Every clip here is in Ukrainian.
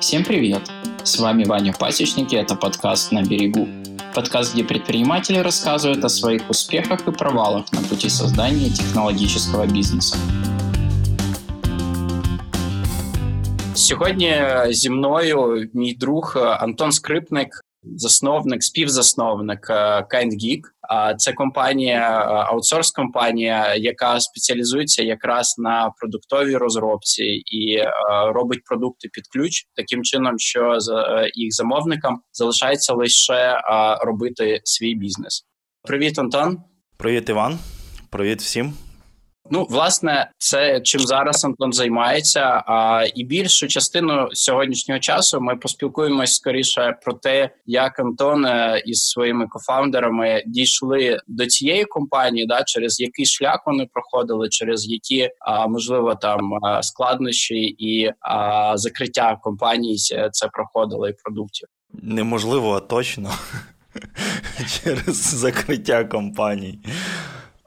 Всем привет! С вами Ваня Пасечник и это подкаст «На берегу». Подкаст, где предприниматели рассказывают о своих успехах и провалах на пути создания технологического бизнеса. Сьогодні зі мною мій друг Антон Скрипник, засновник, співзасновник KindGeek. Це компанія, аутсорс компанія, яка спеціалізується якраз на продуктовій розробці і робить продукти під ключ, таким чином, що їх замовникам залишається лише робити свій бізнес. Привіт, Антон. Привіт, Іван. Привіт всім. Ну, власне, це чим зараз Антон займається. А і більшу частину сьогоднішнього часу ми поспілкуємось скоріше про те, як Антон е, із своїми кофаундерами дійшли до цієї компанії, да через який шлях вони проходили, через які а, можливо там складнощі і а, закриття компаній це проходили і продуктів. Неможливо, а точно через закриття компаній.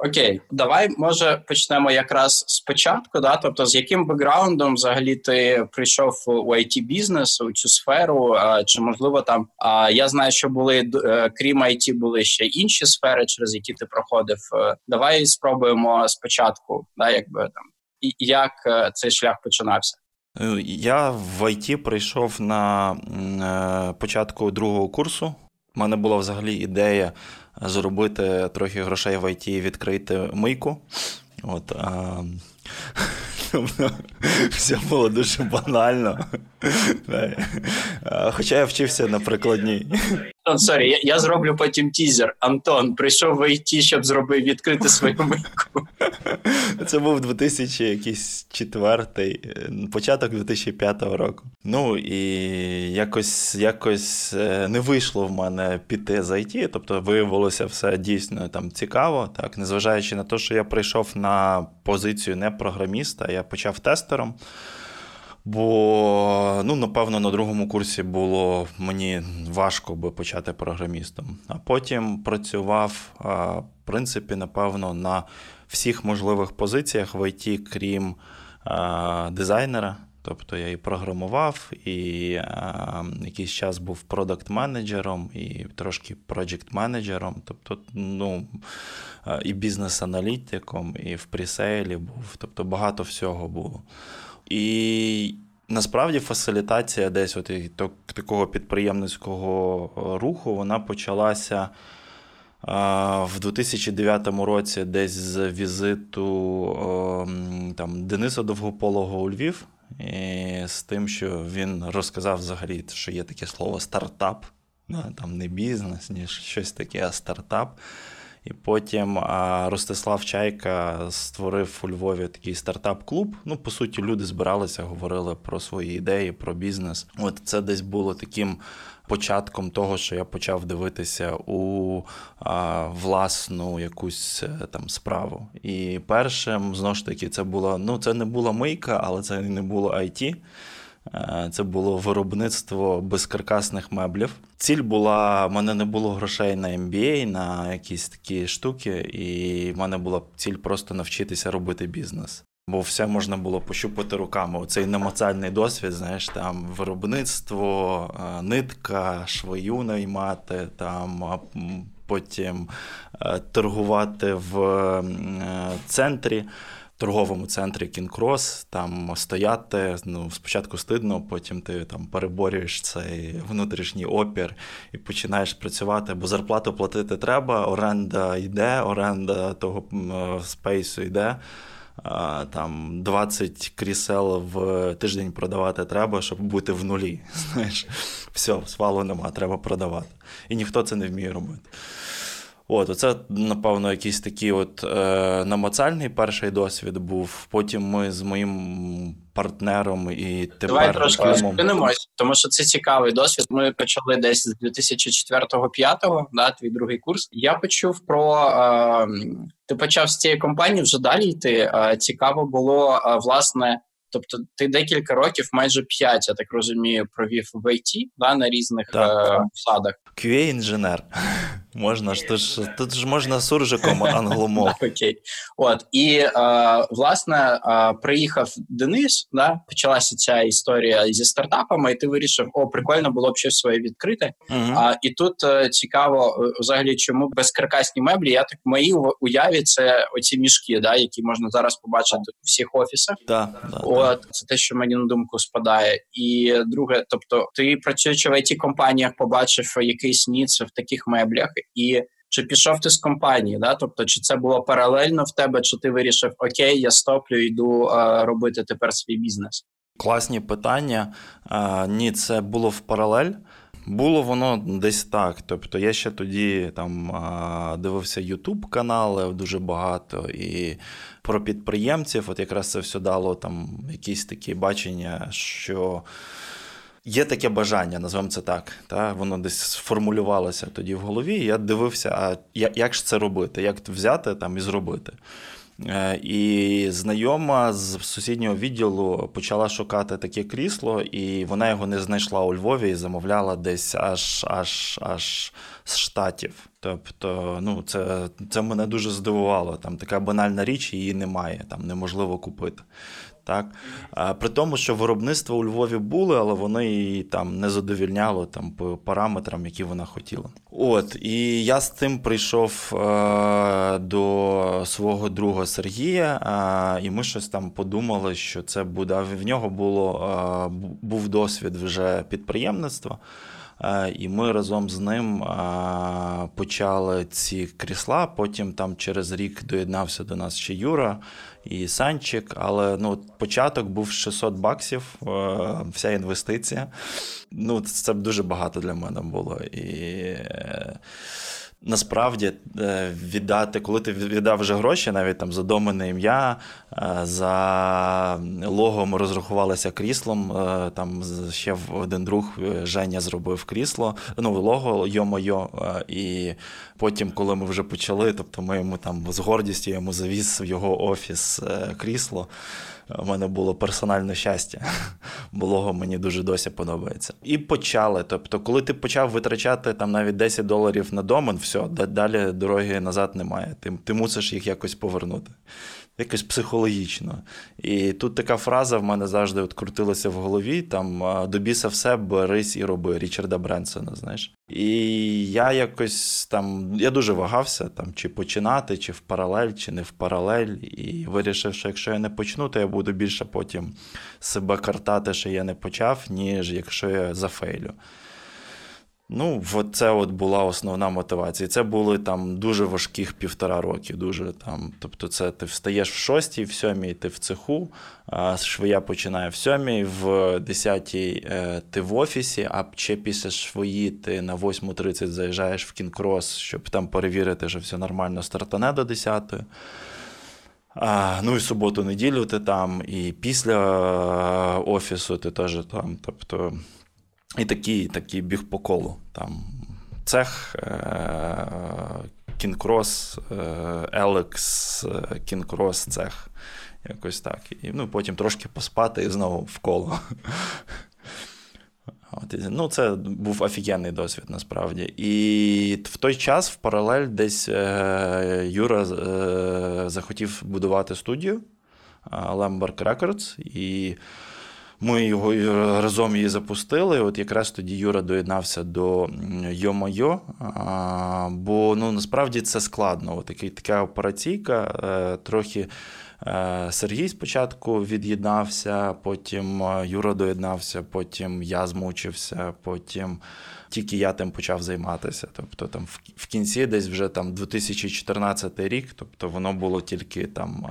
Окей, давай може почнемо якраз спочатку. Да, тобто, з яким бекграундом взагалі ти прийшов у it бізнес у цю сферу? Чи можливо там я знаю, що були е, крім IT були ще інші сфери, через які ти проходив. Е, давай спробуємо спочатку, да, якби там і як е, цей шлях починався. Я в IT прийшов на початку другого курсу. У мене була взагалі ідея заробити трохи грошей в ІТ відкрити мийку. От, а... Все було дуже банально. Хоча я вчився на прикладній. Антон, sorry, я, зроблю потім тізер. Антон прийшов в ІТ, щоб зробив відкрити свою мийку. Це був 2004, початок 2005 року. Ну і якось якось е, не вийшло в мене піти з ІТ, тобто виявилося все дійсно там цікаво. Так, незважаючи на те, що я прийшов на позицію не програміста, я почав тестером. Бо, ну, напевно, на другому курсі було мені важко би почати програмістом. А потім працював, в принципі, напевно, на всіх можливих позиціях в ІТ, крім дизайнера. Тобто я і програмував, і а, якийсь час був продакт-менеджером, і трошки проджект-менеджером, тобто, ну, і бізнес-аналітиком, і в presale і був. Тобто багато всього було. І насправді фасилітація десь от такого підприємницького руху вона почалася в 2009 році десь з візиту там, Дениса Довгополого у Львів. І з тим, що він розказав взагалі, що є таке слово стартап, там не бізнес, ні щось таке, а стартап. І потім Ростислав Чайка створив у Львові такий стартап-клуб. Ну, по суті, люди збиралися, говорили про свої ідеї, про бізнес. От це десь було таким початком того, що я почав дивитися у а, власну якусь е, там справу. І першим знову ж таки це була ну це не була мийка, але це не було IT. Е, це було виробництво безкаркасних меблів. Ціль була: в мене не було грошей на MBA, на якісь такі штуки, і в мене була ціль просто навчитися робити бізнес. Бо все можна було пощупати руками. Оцей немацальний досвід, знаєш, там виробництво, е, нитка, швою наймати, там потім е, торгувати в центрі торговому центрі Кінкрос, там стояти. Ну, спочатку стидно, потім ти там переборюєш цей внутрішній опір і починаєш працювати, бо зарплату платити треба, оренда йде, оренда того е, спейсу йде. Там 20 крісел в тиждень продавати треба, щоб бути в нулі. Знаєш, все, свалу нема, треба продавати. І ніхто це не вміє робити. От, Оце, напевно, якийсь такий от е, намацальний перший досвід був. Потім ми з моїм партнером і тепер Давай трошки зупинимось, тому що це цікавий досвід. Ми почали десь з 2004-2005, да, твій другий курс. Я почув про е, ти почав з цієї компанії вже далі йти. Е, цікаво було е, власне. Тобто ти декілька років, майже п'ять, я так розумію, провів в ІТ, да, на різних е, посадах. QA-інженер. Можна ж тут ж тут ж можна суржиком англомов. Окей. От і е, власне е, приїхав Денис. Да, почалася ця історія зі стартапами, і ти вирішив, о, прикольно було б щось своє відкрити. Uh-huh. А і тут е, цікаво, е, взагалі, чому безкаркасні меблі. Я так в моїй уяві це оці мішки, да, які можна зараз побачити у всіх офісах. Да, да, От це те, що мені на думку спадає. І друге, тобто, ти працюючи в it компаніях, побачив якийсь ніц в таких меблях і. Чи пішов ти з компанії, да? Тобто, чи це було паралельно в тебе, чи ти вирішив окей, я стоплю, йду а, робити тепер свій бізнес? Класні питання. А, Ні, це було в паралель. Було воно десь так. Тобто я ще тоді там дивився Ютуб канали дуже багато і про підприємців. От якраз це все дало там якісь такі бачення, що. Є таке бажання, назвемо це так. Та? Воно десь сформулювалося тоді в голові. і Я дивився, а як ж це робити, як взяти там і зробити. Е, і знайома з сусіднього відділу почала шукати таке крісло, і вона його не знайшла у Львові і замовляла десь аж аж аж з штатів. Тобто, ну це це мене дуже здивувало. Там така банальна річ, її немає, там неможливо купити. Так? А, При тому, що виробництво у Львові були, але воно її там не задовільняло там, по параметрам, які вона хотіла. От, І я з тим прийшов е, до свого друга Сергія, е, і ми щось там подумали, що це буде. В нього було, е, був досвід вже підприємництва. Е, і ми разом з ним е, почали ці крісла. Потім там через рік доєднався до нас ще Юра і Санчик. Але ну, початок був 600 баксів, е, вся інвестиція. Ну, Це дуже багато для мене було. І насправді е, віддати, коли ти віддав вже гроші, навіть там за доменне ім'я, е, за лого ми розрахувалися кріслом. Е, там ще один друг Женя зробив крісло, ну лого йо-моє. І потім, коли ми вже почали, тобто ми йому там з гордістю йому завіз в його офіс крісло у мене було персональне щастя. Булого мені дуже досі подобається. І почали. Тобто, коли ти почав витрачати там навіть 10 доларів на домен, все, далі дороги назад немає. Ти, Ти мусиш їх якось повернути якось психологічно. І тут така фраза в мене завжди от крутилася в голові: там біса все берись і роби Річарда Бренсона, знаєш. І я якось там, я дуже вагався, там, чи починати, чи в паралель, чи не в паралель. І вирішив, що якщо я не почну, то я буду більше потім себе картати, що я не почав, ніж якщо я зафейлю. Ну, це от була основна мотивація. Це були там дуже важких півтора роки. Дуже там. Тобто, це ти встаєш в шостій, в сьомій ти в цеху, а швия починає в сьомій, в десятій е, ти в офісі, а ще після швої ти на 8.30 заїжджаєш в кінкрос, щоб там перевірити, що все нормально стартане до 10 А, Ну і суботу-неділю ти там, і після е, офісу ти теж там. Тобто. І такий такий біг по колу. Там Цех, е, кінкрос, Елекс, кінкрос, цех. Якось так. І ну, потім трошки поспати і знову в коло. От, ну, Це був офігенний досвід насправді. І в той час, в паралель, десь е, Юра е, захотів будувати студію Lemberg Records. І ми його разом її запустили. От якраз тоді Юра доєднався до Йо-Мойо, бо ну насправді це складно. От така операційка. Е, трохи е, Сергій спочатку від'єднався, потім е, Юра доєднався, потім я змучився, потім. Тільки я тим почав займатися. Тобто там в кінці, десь вже там 2014 рік, тобто воно було тільки там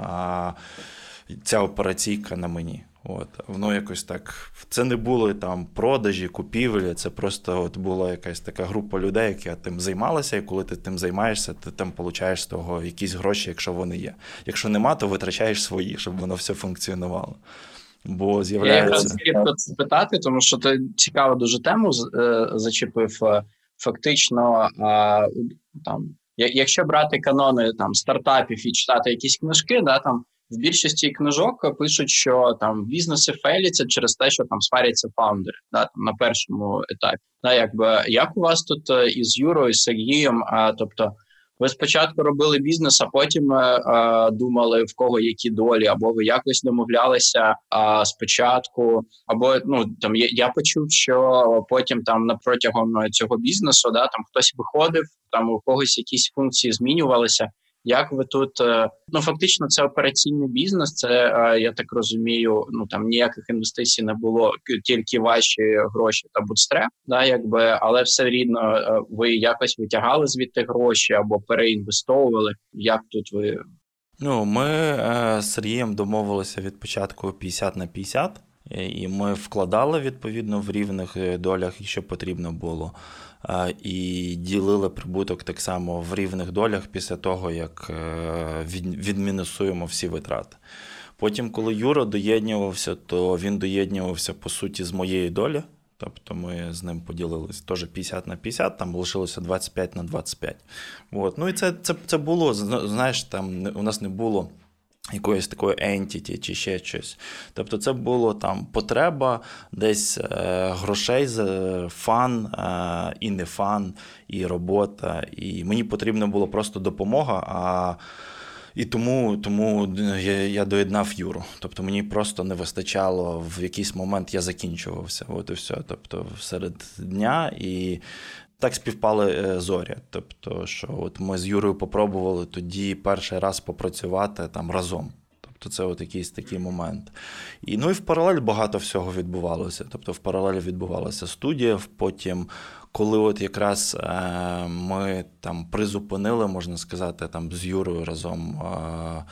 ця операційка на мені. От, Воно якось так. Це не були там продажі, купівлі, це просто от була якась така група людей, яка тим займалася, і коли ти тим займаєшся, ти там получаєш з того якісь гроші, якщо вони є. Якщо нема, то витрачаєш свої, щоб воно все функціонувало. Бо з'являється... Я якраз хотів питати, тому що ти цікаву дуже тему е, зачепив. Е, фактично, там, якщо брати канони там стартапів і читати якісь книжки, да, там в більшості книжок пишуть, що там бізнеси фейляться через те, що там сваряться фаундери да, там, на першому етапі. Да, якби Як у вас тут е, із Юрою, і Сергієм? А, тобто ви спочатку робили бізнес, а потім а, е, е, думали в кого які долі, або ви якось домовлялися а, спочатку, або ну там я, я почув, що потім там на протягом цього бізнесу да там хтось виходив, там у когось якісь функції змінювалися. Як ви тут е, ну фактично це операційний бізнес? Це е, я так розумію. Ну там ніяких інвестицій не було, тільки ваші гроші та бутстреп, да, якби, але все рідно е, ви якось витягали звідти гроші або переінвестовували. Як тут ви? Ну ми з Сергієм домовилися від початку 50 на 50, і ми вкладали відповідно в рівних долях, що потрібно було і ділили прибуток так само в рівних долях після того, як е, відмінусуємо всі витрати. Потім, коли Юра доєднювався, то він доєднювався по суті з моєї долі. Тобто ми з ним поділилися теж 50 на 50, там лишилося 25 на 25. От. Ну і це це, це було, знаєш, там у нас не було якоїсь такої entity чи ще щось. Тобто, це було там потреба десь е, грошей, фан е, і не фан, і робота. І мені потрібна була просто допомога. а і тому тому я я доєднав Юру. Тобто мені просто не вистачало в якийсь момент я закінчувався. От і все. Тобто, серед дня. І так співпали е, зорі. Тобто, що от ми з Юрою попробували тоді перший раз попрацювати там разом. Тобто це от якийсь такий момент. І ну і в паралель багато всього відбувалося. Тобто, в паралелі відбувалася студія. Потім, коли от якраз е, ми там призупинили, можна сказати, там з Юрою разом. Е,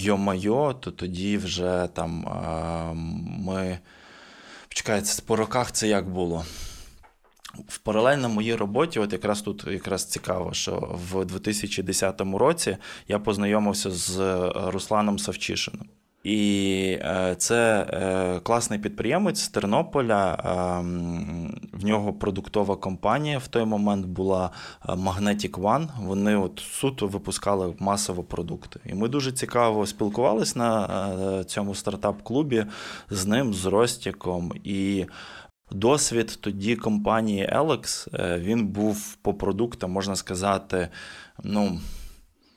Йо-майо, то тоді вже там ми. Почекайте, по роках це як було? В паралельно моїй роботі, от якраз тут якраз цікаво, що в 2010 році я познайомився з Русланом Савчишином. І е, це е, класний підприємець з Тернополя. В нього продуктова компанія в той момент була е, Magnetic One. Вони от суто випускали масово продукти. І ми дуже цікаво спілкувалися на цьому стартап-клубі з ним, з Ростіком. І Досвід тоді компанії Alex, е, він був по продуктам, можна сказати, ну.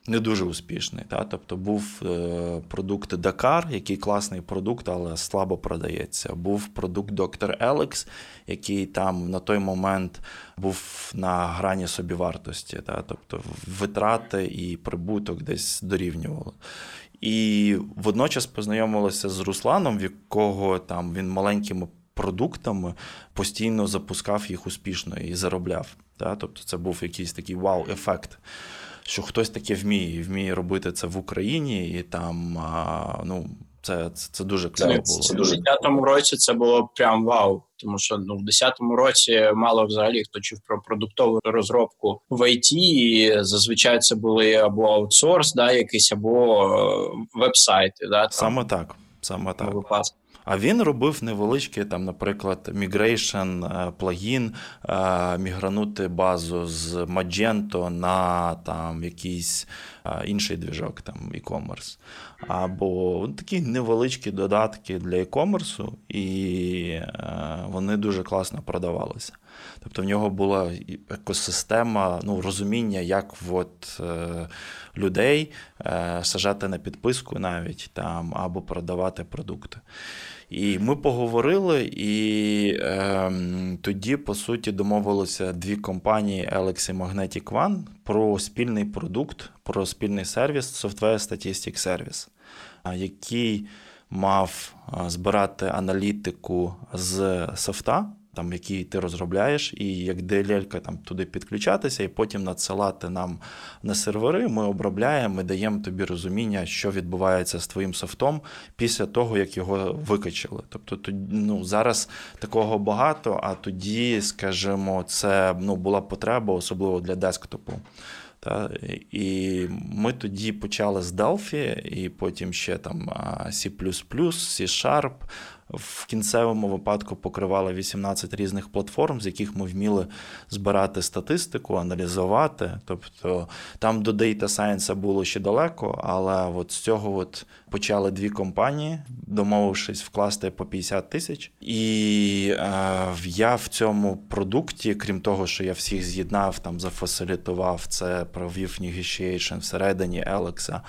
Не дуже успішний. Та? Тобто був е, продукт Dakar, який класний продукт, але слабо продається. Був продукт Dr. Alex, який там на той момент був на грані собівартості. Та? Тобто витрати і прибуток десь дорівнювали. І водночас познайомилися з Русланом, в якого там він маленькими продуктами, постійно запускав їх успішно і заробляв. Да? Тобто це був якийсь такий вау-ефект. Що хтось таке вміє, і вміє робити це в Україні, і там ну це це, це дуже кльово було. Це, це дуже в 10-му році. Це було прям вау. Тому що ну в 10-му році мало взагалі хто чув про продуктову розробку в ІТ, і зазвичай це були або аутсорс, да, якийсь або е, веб-сайти. Да, там, Саме так. Саме так. А він робив невеличкий, там, наприклад, migration е, плагін, е, мігранути базу з Magento на там якийсь е, інший двіжок, там e-commerce. Або такі невеличкі додатки для e-commerce, і вони дуже класно продавалися. Тобто в нього була екосистема ну, розуміння, як от, е, людей е, сажати на підписку навіть там, або продавати продукти. І ми поговорили, і е, тоді, по суті, домовилися дві компанії Alex і Magnetic One про спільний продукт, про спільний сервіс Software Statistic Service, який мав збирати аналітику з софта там, які ти розробляєш, і як DLL там туди підключатися, і потім надсилати нам на сервери. Ми обробляємо, ми даємо тобі розуміння, що відбувається з твоїм софтом після того, як його викачали. Тобто, ну, зараз такого багато, а тоді, скажімо, це ну, була потреба, особливо для десктопу. Та, І ми тоді почали з Delphi, і потім ще там C, C Sharp, в кінцевому випадку покривала 18 різних платформ, з яких ми вміли збирати статистику, аналізувати. Тобто там до Data Science було ще далеко, але от з цього от почали дві компанії, домовившись вкласти по 50 тисяч. І е, я в цьому продукті, крім того, що я всіх з'єднав, там зафасилітував це, провів negotiation всередині Елекса,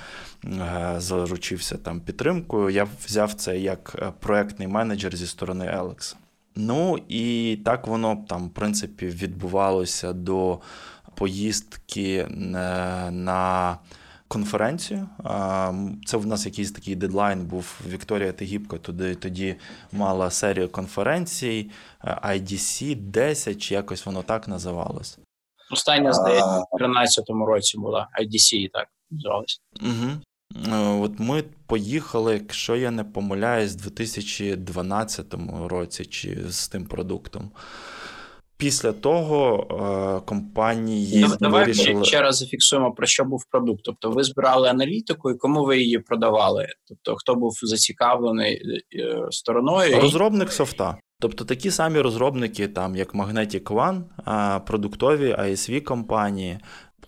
е, заручився там підтримкою. Я взяв це як е, проектний менеджер зі сторони Елекса. Ну і так воно там, в принципі, відбувалося до поїздки е, на конференцію. Це в нас якийсь такий дедлайн був. Вікторія Тегібко туди тоді мала серію конференцій, IDC 10, чи якось воно так називалось. Остання, здається, в 2013 році була IDC, так називалась. Угу. От ми поїхали, якщо я не помиляюсь, в 2012 році чи з тим продуктом. Після того е, компанії Давай вирішили... ще раз зафіксуємо про що був продукт. Тобто, ви збирали аналітику, і кому ви її продавали? Тобто, хто був зацікавлений е, стороною? Розробник софта. Тобто такі самі розробники, там як Magnetic One, продуктові ISV компанії,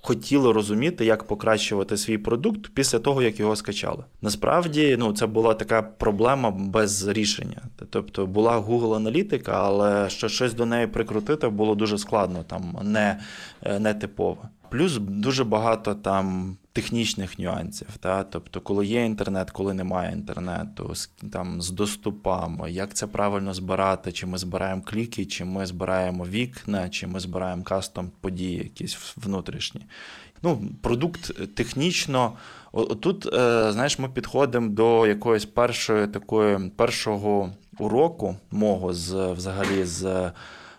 хотіли розуміти, як покращувати свій продукт після того, як його скачали. Насправді, ну це була така проблема без рішення. Тобто була Google аналітика, але що щось до неї прикрутити було дуже складно, там не, е, не типове. Плюс дуже багато там технічних нюансів. Та? Тобто, коли є інтернет, коли немає інтернету, там, з доступами, як це правильно збирати, чи ми збираємо кліки, чи ми збираємо вікна, чи ми збираємо кастом події, якісь внутрішні. Ну, Продукт технічно. Тут, е, знаєш, ми підходимо до якоїсь першої такої першого уроку мого з взагалі з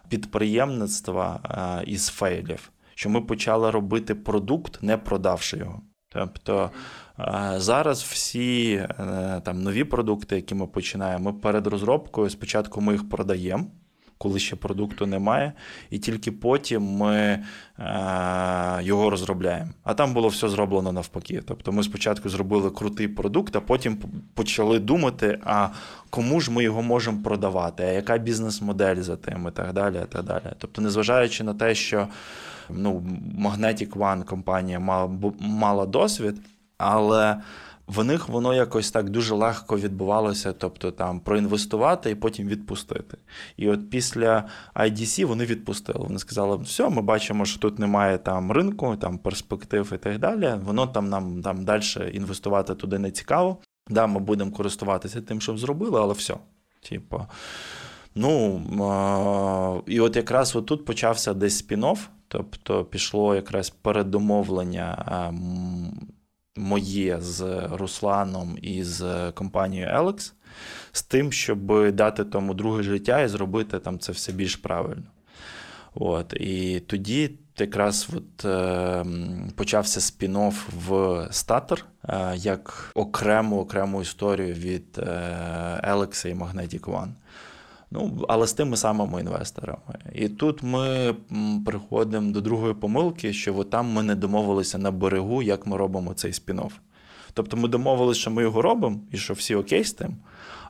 підприємництва е, із фейлів що ми почали робити продукт, не продавши його. Тобто е, зараз всі е, там нові продукти, які ми починаємо, ми перед розробкою спочатку ми їх продаємо. Коли ще продукту немає, і тільки потім ми е, його розробляємо. А там було все зроблено навпаки. Тобто ми спочатку зробили крутий продукт, а потім почали думати, а кому ж ми його можемо продавати, а яка бізнес-модель за тим, і так далі. І так далі. Тобто, незважаючи на те, що ну, Magnetic One компанія мала, мала досвід, але в них воно якось так дуже легко відбувалося, тобто там проінвестувати і потім відпустити. І от після IDC вони відпустили. Вони сказали, все, ми бачимо, що тут немає там ринку, там перспектив і так далі. Воно там нам там далі інвестувати туди не цікаво. Да, ми будемо користуватися тим, що зробили, але все. Типу, ну і от якраз отут почався десь спін-офф, Тобто пішло якраз передомовлення моє з Русланом і з компанією Alex з тим, щоб дати тому друге життя і зробити там це все більш правильно. От, І тоді якраз от, е, почався спін-офф в статер е, як окрему окрему історію від е, Alex і Magnetic One. Ну, але з тими самими інвесторами. І тут ми приходимо до другої помилки, що там ми не домовилися на берегу, як ми робимо цей спін-офф. Тобто ми домовилися, що ми його робимо і що всі окей з тим,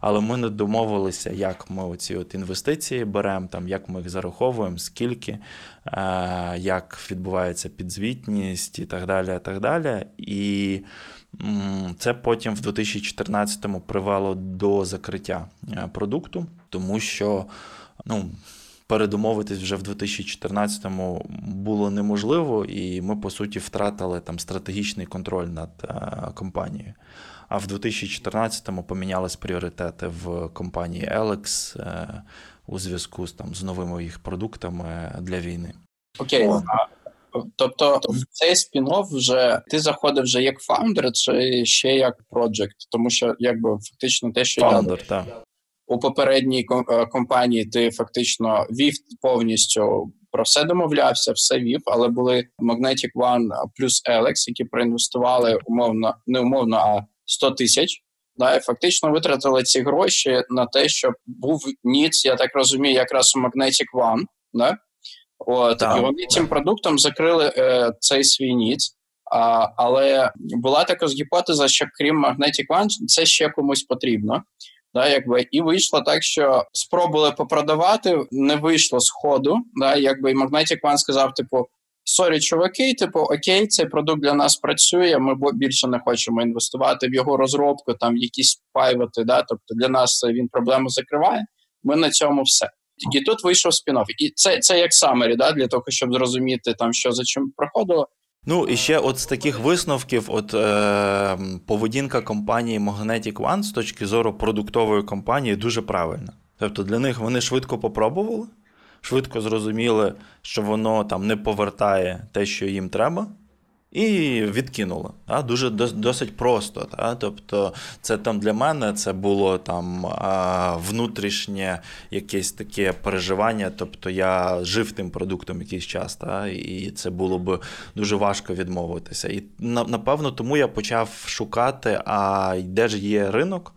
але ми не домовилися, як ми оці от інвестиції беремо, як ми їх зараховуємо, скільки, е, як відбувається підзвітність і так далі. І так далі. І це потім в 2014-му привело до закриття е, продукту, тому що ну, передумовитись вже в 2014-му було неможливо, і ми, по суті, втратили там стратегічний контроль над е, компанією. А в 2014-му помінялись пріоритети в компанії Alex е, у зв'язку з там з новими їх продуктами для війни. Окей, Тобто в цей спін-офф вже ти заходив вже як фаундер, чи ще як проджект, тому що якби фактично те, що Founder, я так. У попередній е, компанії ти фактично вів повністю про все домовлявся, все вів, але були Magnetic One плюс Alex, які проінвестували умовно, не умовно, а 100 тисяч. Да, і фактично витратили ці гроші на те, щоб був ніц, я так розумію, якраз у Magnetic One, да? От і вони цим продуктом закрили е, цей свій ніц. А, Але була така гіпотеза, що крім Magnetic One, це ще комусь потрібно. Да, якби і вийшло так, що спробували попродавати, не вийшло з ходу. Да, якби і Magnetic One сказав: типу, sorry, чуваки, типу, окей, цей продукт для нас працює. Ми більше не хочемо інвестувати в його розробку, там якісь pivot и. Да, тобто для нас він проблему закриває. Ми на цьому все. І тут вийшов спін-офф. І це це як summary, да, для того, щоб зрозуміти там, що за чим проходило. Ну і ще от з таких висновків, от е, поведінка компанії Magnetic One з точки зору продуктової компанії дуже правильна. Тобто для них вони швидко попробували, швидко зрозуміли, що воно там не повертає те, що їм треба і відкинули. Да? Дуже досить просто. Да? Тобто, це там для мене це було там внутрішнє якесь таке переживання. Тобто я жив тим продуктом якийсь час, да? і це було б дуже важко відмовитися. І напевно тому я почав шукати, а де ж є ринок,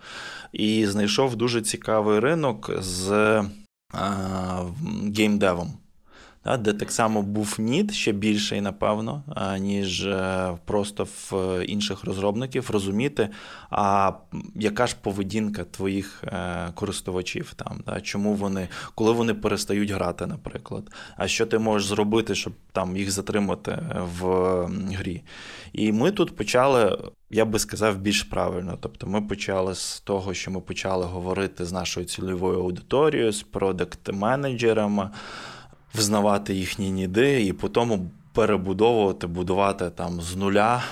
і знайшов дуже цікавий ринок з геймдевом де так само був need ще більший, напевно, ніж е, просто в інших розробників розуміти, а яка ж поведінка твоїх е, користувачів там, да? чому вони, коли вони перестають грати, наприклад, а що ти можеш зробити, щоб там їх затримати в грі? І ми тут почали. Я би сказав більш правильно. Тобто ми почали з того, що ми почали говорити з нашою цільовою аудиторією, з продакт-менеджерами, взнавати їхні ніди і потім перебудовувати, будувати там з нуля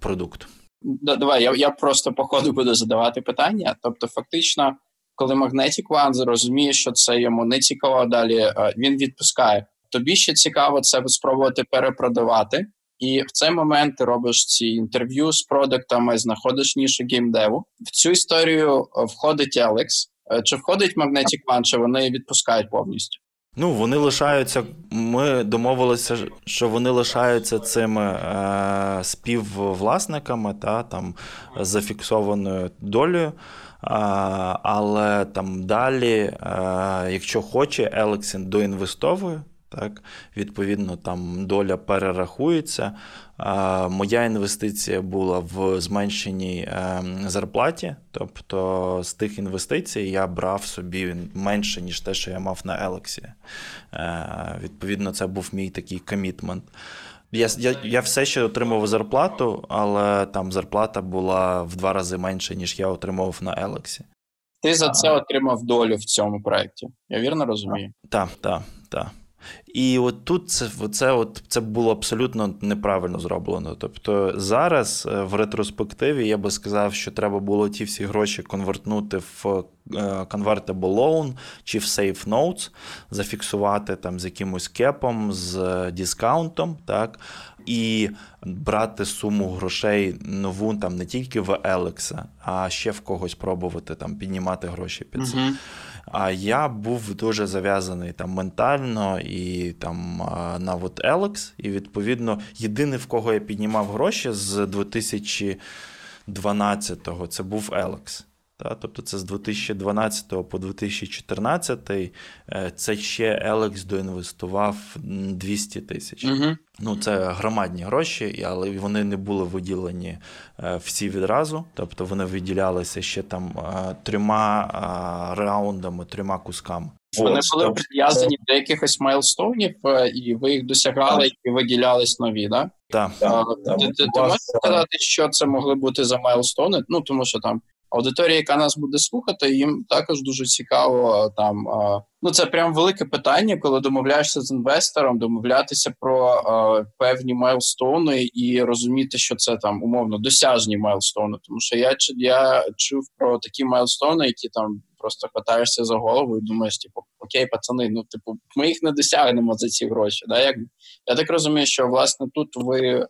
продукт. Давай, я я просто по ходу буду задавати питання. Тобто, фактично, коли Magnetic One зрозуміє, що це йому не цікаво далі, він відпускає. Тобі ще цікаво це спробувати перепродавати. І в цей момент ти робиш ці інтерв'ю з продуктами, знаходиш нішу геймдеву. В цю історію входить Eleks. Чи входить Magnetic One, чи вони відпускають повністю? Ну, вони лишаються. Ми домовилися, що вони лишаються цими е, співвласниками та там зафіксованою долею. А, але там далі, а, е, якщо хоче, Елекс він доінвестовує. Так, Відповідно, там доля перерахується. Моя інвестиція була в зменшеній ем, зарплаті, тобто з тих інвестицій я брав собі менше, ніж те, що я мав на Елексі. Е, відповідно, це був мій такий commitment. Я я, я все ще отримував зарплату, але там зарплата була в два рази менше, ніж я отримував на Елексі. Ти за це отримав долю в цьому проєкті. Я вірно розумію? Так, так, так. І от тут це це, от, це було абсолютно неправильно зроблено. Тобто зараз е, в ретроспективі я би сказав, що треба було ті всі гроші конвертнути в е, convertible loan чи в safe notes, зафіксувати там з якимось кепом, з дискаунтом, так, і брати суму грошей нову там не тільки в Елекса, а ще в когось пробувати там піднімати гроші під це. Uh-huh. А я був дуже зав'язаний там ментально і там на вот Елекс. І відповідно, єдине, в кого я піднімав гроші з 2012-го, це був Елекс. Тобто це з 2012 по 2014 е, це ще Елекс доінвестував 200 тисяч. Угу. Ну, це громадні гроші, але вони не були виділені е, всі відразу. Тобто вони виділялися ще там е, трьома раундами, трьома кусками. Вони були прив'язані до якихось майлстоунів, і ви їх досягали і виділялись нові, да? Так. Ти, ти, ти можеш сказати, що це могли бути за майлстоуни? Ну тому що там Аудиторія, яка нас буде слухати, їм також дуже цікаво там. Ну це прям велике питання, коли домовляєшся з інвестором, домовлятися про певні майлстоуни і розуміти, що це там умовно досяжні майлстоуни. Тому що я я чув про такі майлстоуни, які там просто хватаєшся за голову і думаєш, типу, окей, пацани, ну типу, ми їх не досягнемо за ці гроші. Да? Як я так розумію, що власне тут ви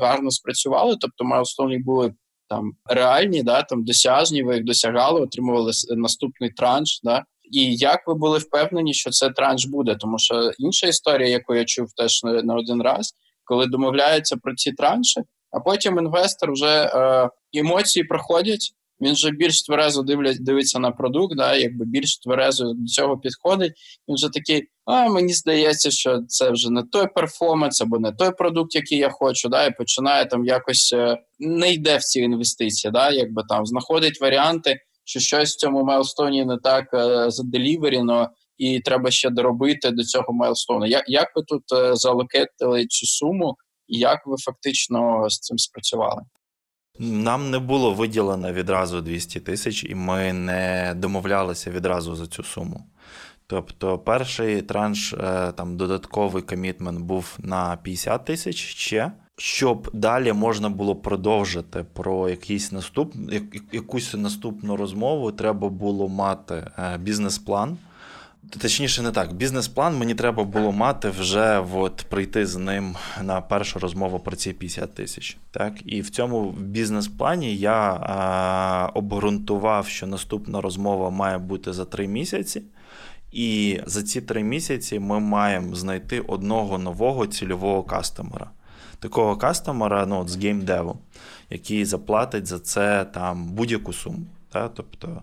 гарно спрацювали, тобто майлстоуни були там реальні, да, там досяжні, ви їх досягали, отримували наступний транш. Да? І як ви були впевнені, що це транш буде? Тому що інша історія, яку я чув теж на один раз, коли домовляються про ці транші, а потім інвестор вже е, емоції проходять, він вже більш тверезо дивлять, дивиться на продукт, да, якби більш тверезо до цього підходить. Він вже такий, а мені здається, що це вже не той перформанс або не той продукт, який я хочу. да, І починає там якось е, не йде в ці інвестиції, да, якби там знаходить варіанти, що щось в цьому майлстоні не так е, заделіверено, і треба ще доробити до цього майлстону. Як як ви тут е, залокетили цю суму, і як ви фактично з цим спрацювали? Нам не було виділено відразу 200 тисяч, і ми не домовлялися відразу за цю суму. Тобто, перший транш, е, там додатковий комітмент був на 50 тисяч ще. Щоб далі можна було продовжити про якийсь наступ, якусь наступну розмову, треба було мати е, бізнес-план. Точніше, не так. Бізнес-план мені треба було мати вже от прийти з ним на першу розмову про ці 50 тисяч. Так? І в цьому бізнес-плані я а, обґрунтував, що наступна розмова має бути за три місяці. І за ці три місяці ми маємо знайти одного нового цільового кастомера. Такого кастомера ну, от з геймдеву, який заплатить за це там будь-яку суму. Так? Тобто,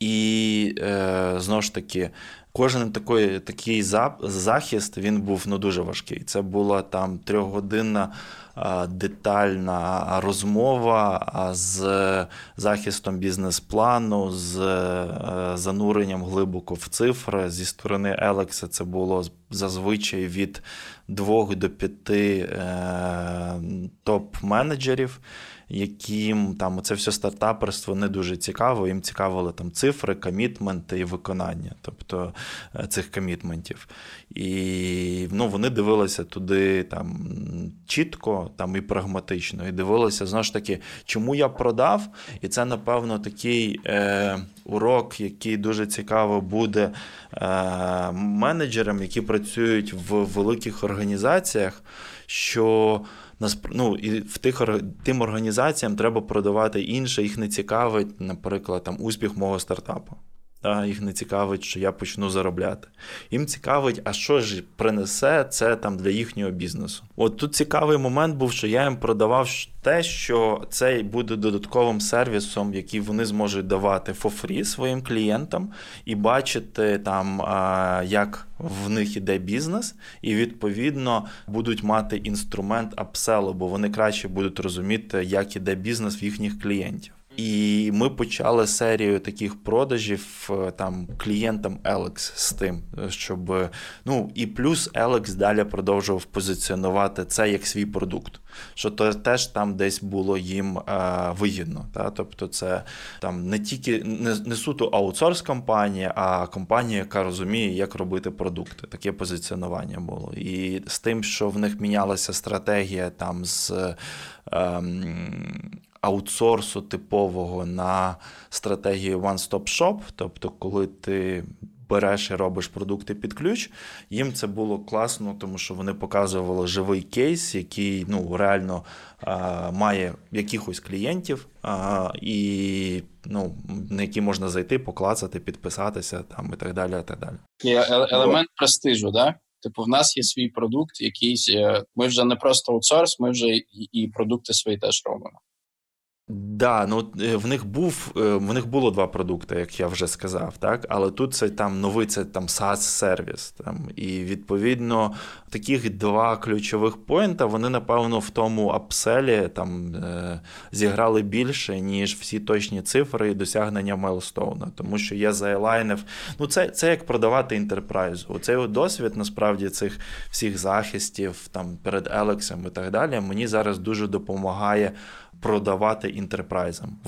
І е, знову ж таки, Кожен такий такий захист він був ну, дуже важкий. Це була там трьохгодинна детальна розмова з захистом бізнес-плану, з е, зануренням глибоко в цифри. Зі сторони Елекса це було зазвичай від двох до п'яти е, топ-менеджерів яким там це все стартаперство не дуже цікаво. Їм цікавили там цифри, комітменти і виконання, тобто е, цих комітментів. І ну, вони дивилися туди там чітко там і прагматично, і дивилися знову ж таки, чому я продав. І це, напевно, такий е, урок, який дуже цікаво буде е, менеджерам, які працюють в великих організаціях. що ну, і в тих тим організаціям треба продавати інше, їх не цікавить, наприклад, там успіх мого стартапу. Да, Їх не цікавить, що я почну заробляти. Їм цікавить, а що ж принесе це там для їхнього бізнесу. От тут цікавий момент був, що я їм продавав те, що це буде додатковим сервісом, який вони зможуть давати for своїм клієнтам, і бачити там, як в них іде бізнес, і відповідно будуть мати інструмент апселу, бо вони краще будуть розуміти, як іде бізнес в їхніх клієнтів. І ми почали серію таких продажів е, там клієнтам Alex з тим, щоб ну і плюс Alex далі продовжував позиціонувати це як свій продукт, що то теж там десь було їм е, вигідно. Та? Тобто, це там не тільки не, не суто аутсорс компанія, а компанія, яка розуміє, як робити продукти. Таке позиціонування було. І з тим, що в них мінялася стратегія там з. Ем, аутсорсу типового на стратегію One-Stop Shop, тобто, коли ти береш і робиш продукти під ключ, їм це було класно, тому що вони показували живий кейс, який ну, реально а, має якихось клієнтів, а, і ну, на які можна зайти, поклацати, підписатися там і так далі. І так далі. Є елемент престижу, да? Типу, в нас є свій продукт, якийсь. Е, ми вже не просто аутсорс, ми вже і продукти свої теж робимо. Да, ну е, в них був е, в них було два продукти, як я вже сказав, так але тут це там новий це там saas сервіс Там і відповідно таких два ключових поінта вони напевно в тому апселі там е, зіграли більше ніж всі точні цифри і досягнення Майлстоуна. Тому що я заелайнив. Ну це це як продавати інтерпрайзу. Цей досвід насправді цих всіх захистів там перед Елексом і так далі. Мені зараз дуже допомагає продавати інтерпрайзам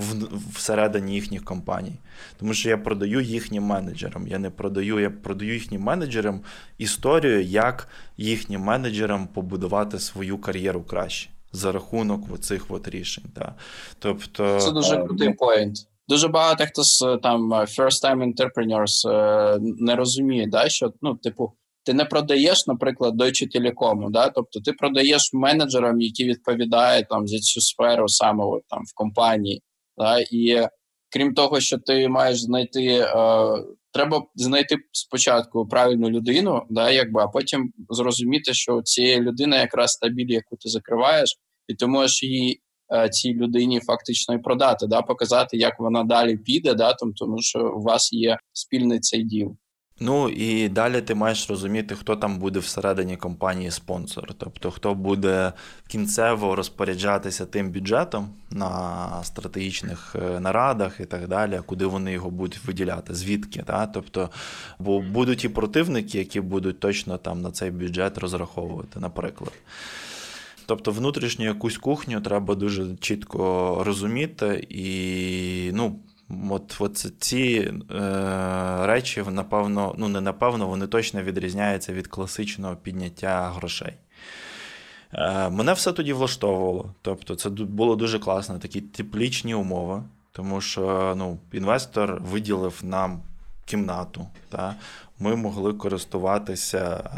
всередині їхніх компаній. Тому що я продаю їхнім менеджерам. Я не продаю, я продаю їхнім менеджерам історію, як їхнім менеджерам побудувати свою кар'єру краще за рахунок цих от рішень. Та. Тобто, Це дуже е, крутий поінт. Дуже багато хто з там first-time entrepreneurs е, не розуміє, да, що ну, типу, ти не продаєш, наприклад, Deutsche Telekom, да? тобто ти продаєш менеджерам, які відповідають там за цю сферу саме от, там в компанії. Да? І крім того, що ти маєш знайти, е, треба знайти спочатку правильну людину, да, якби, а потім зрозуміти, що цієї людини якраз та біль, яку ти закриваєш, і ти можеш її. Е, цій людині фактично і продати, да, показати, як вона далі піде, да, тому що у вас є спільний цей діл. Ну і далі ти маєш розуміти, хто там буде всередині компанії спонсор, тобто хто буде кінцево розпоряджатися тим бюджетом на стратегічних е, нарадах і так далі, куди вони його будуть виділяти, звідки. Та? Тобто, бо будуть і противники, які будуть точно там на цей бюджет розраховувати, наприклад. Тобто внутрішню якусь кухню треба дуже чітко розуміти і, ну. От, от ці е, речі, напевно, ну не напевно, вони точно відрізняються від класичного підняття грошей. Е, Мене все тоді влаштовувало. Тобто, це було дуже класно, такі теплічні умови, тому що ну, інвестор виділив нам кімнату. Та? Ми могли користуватися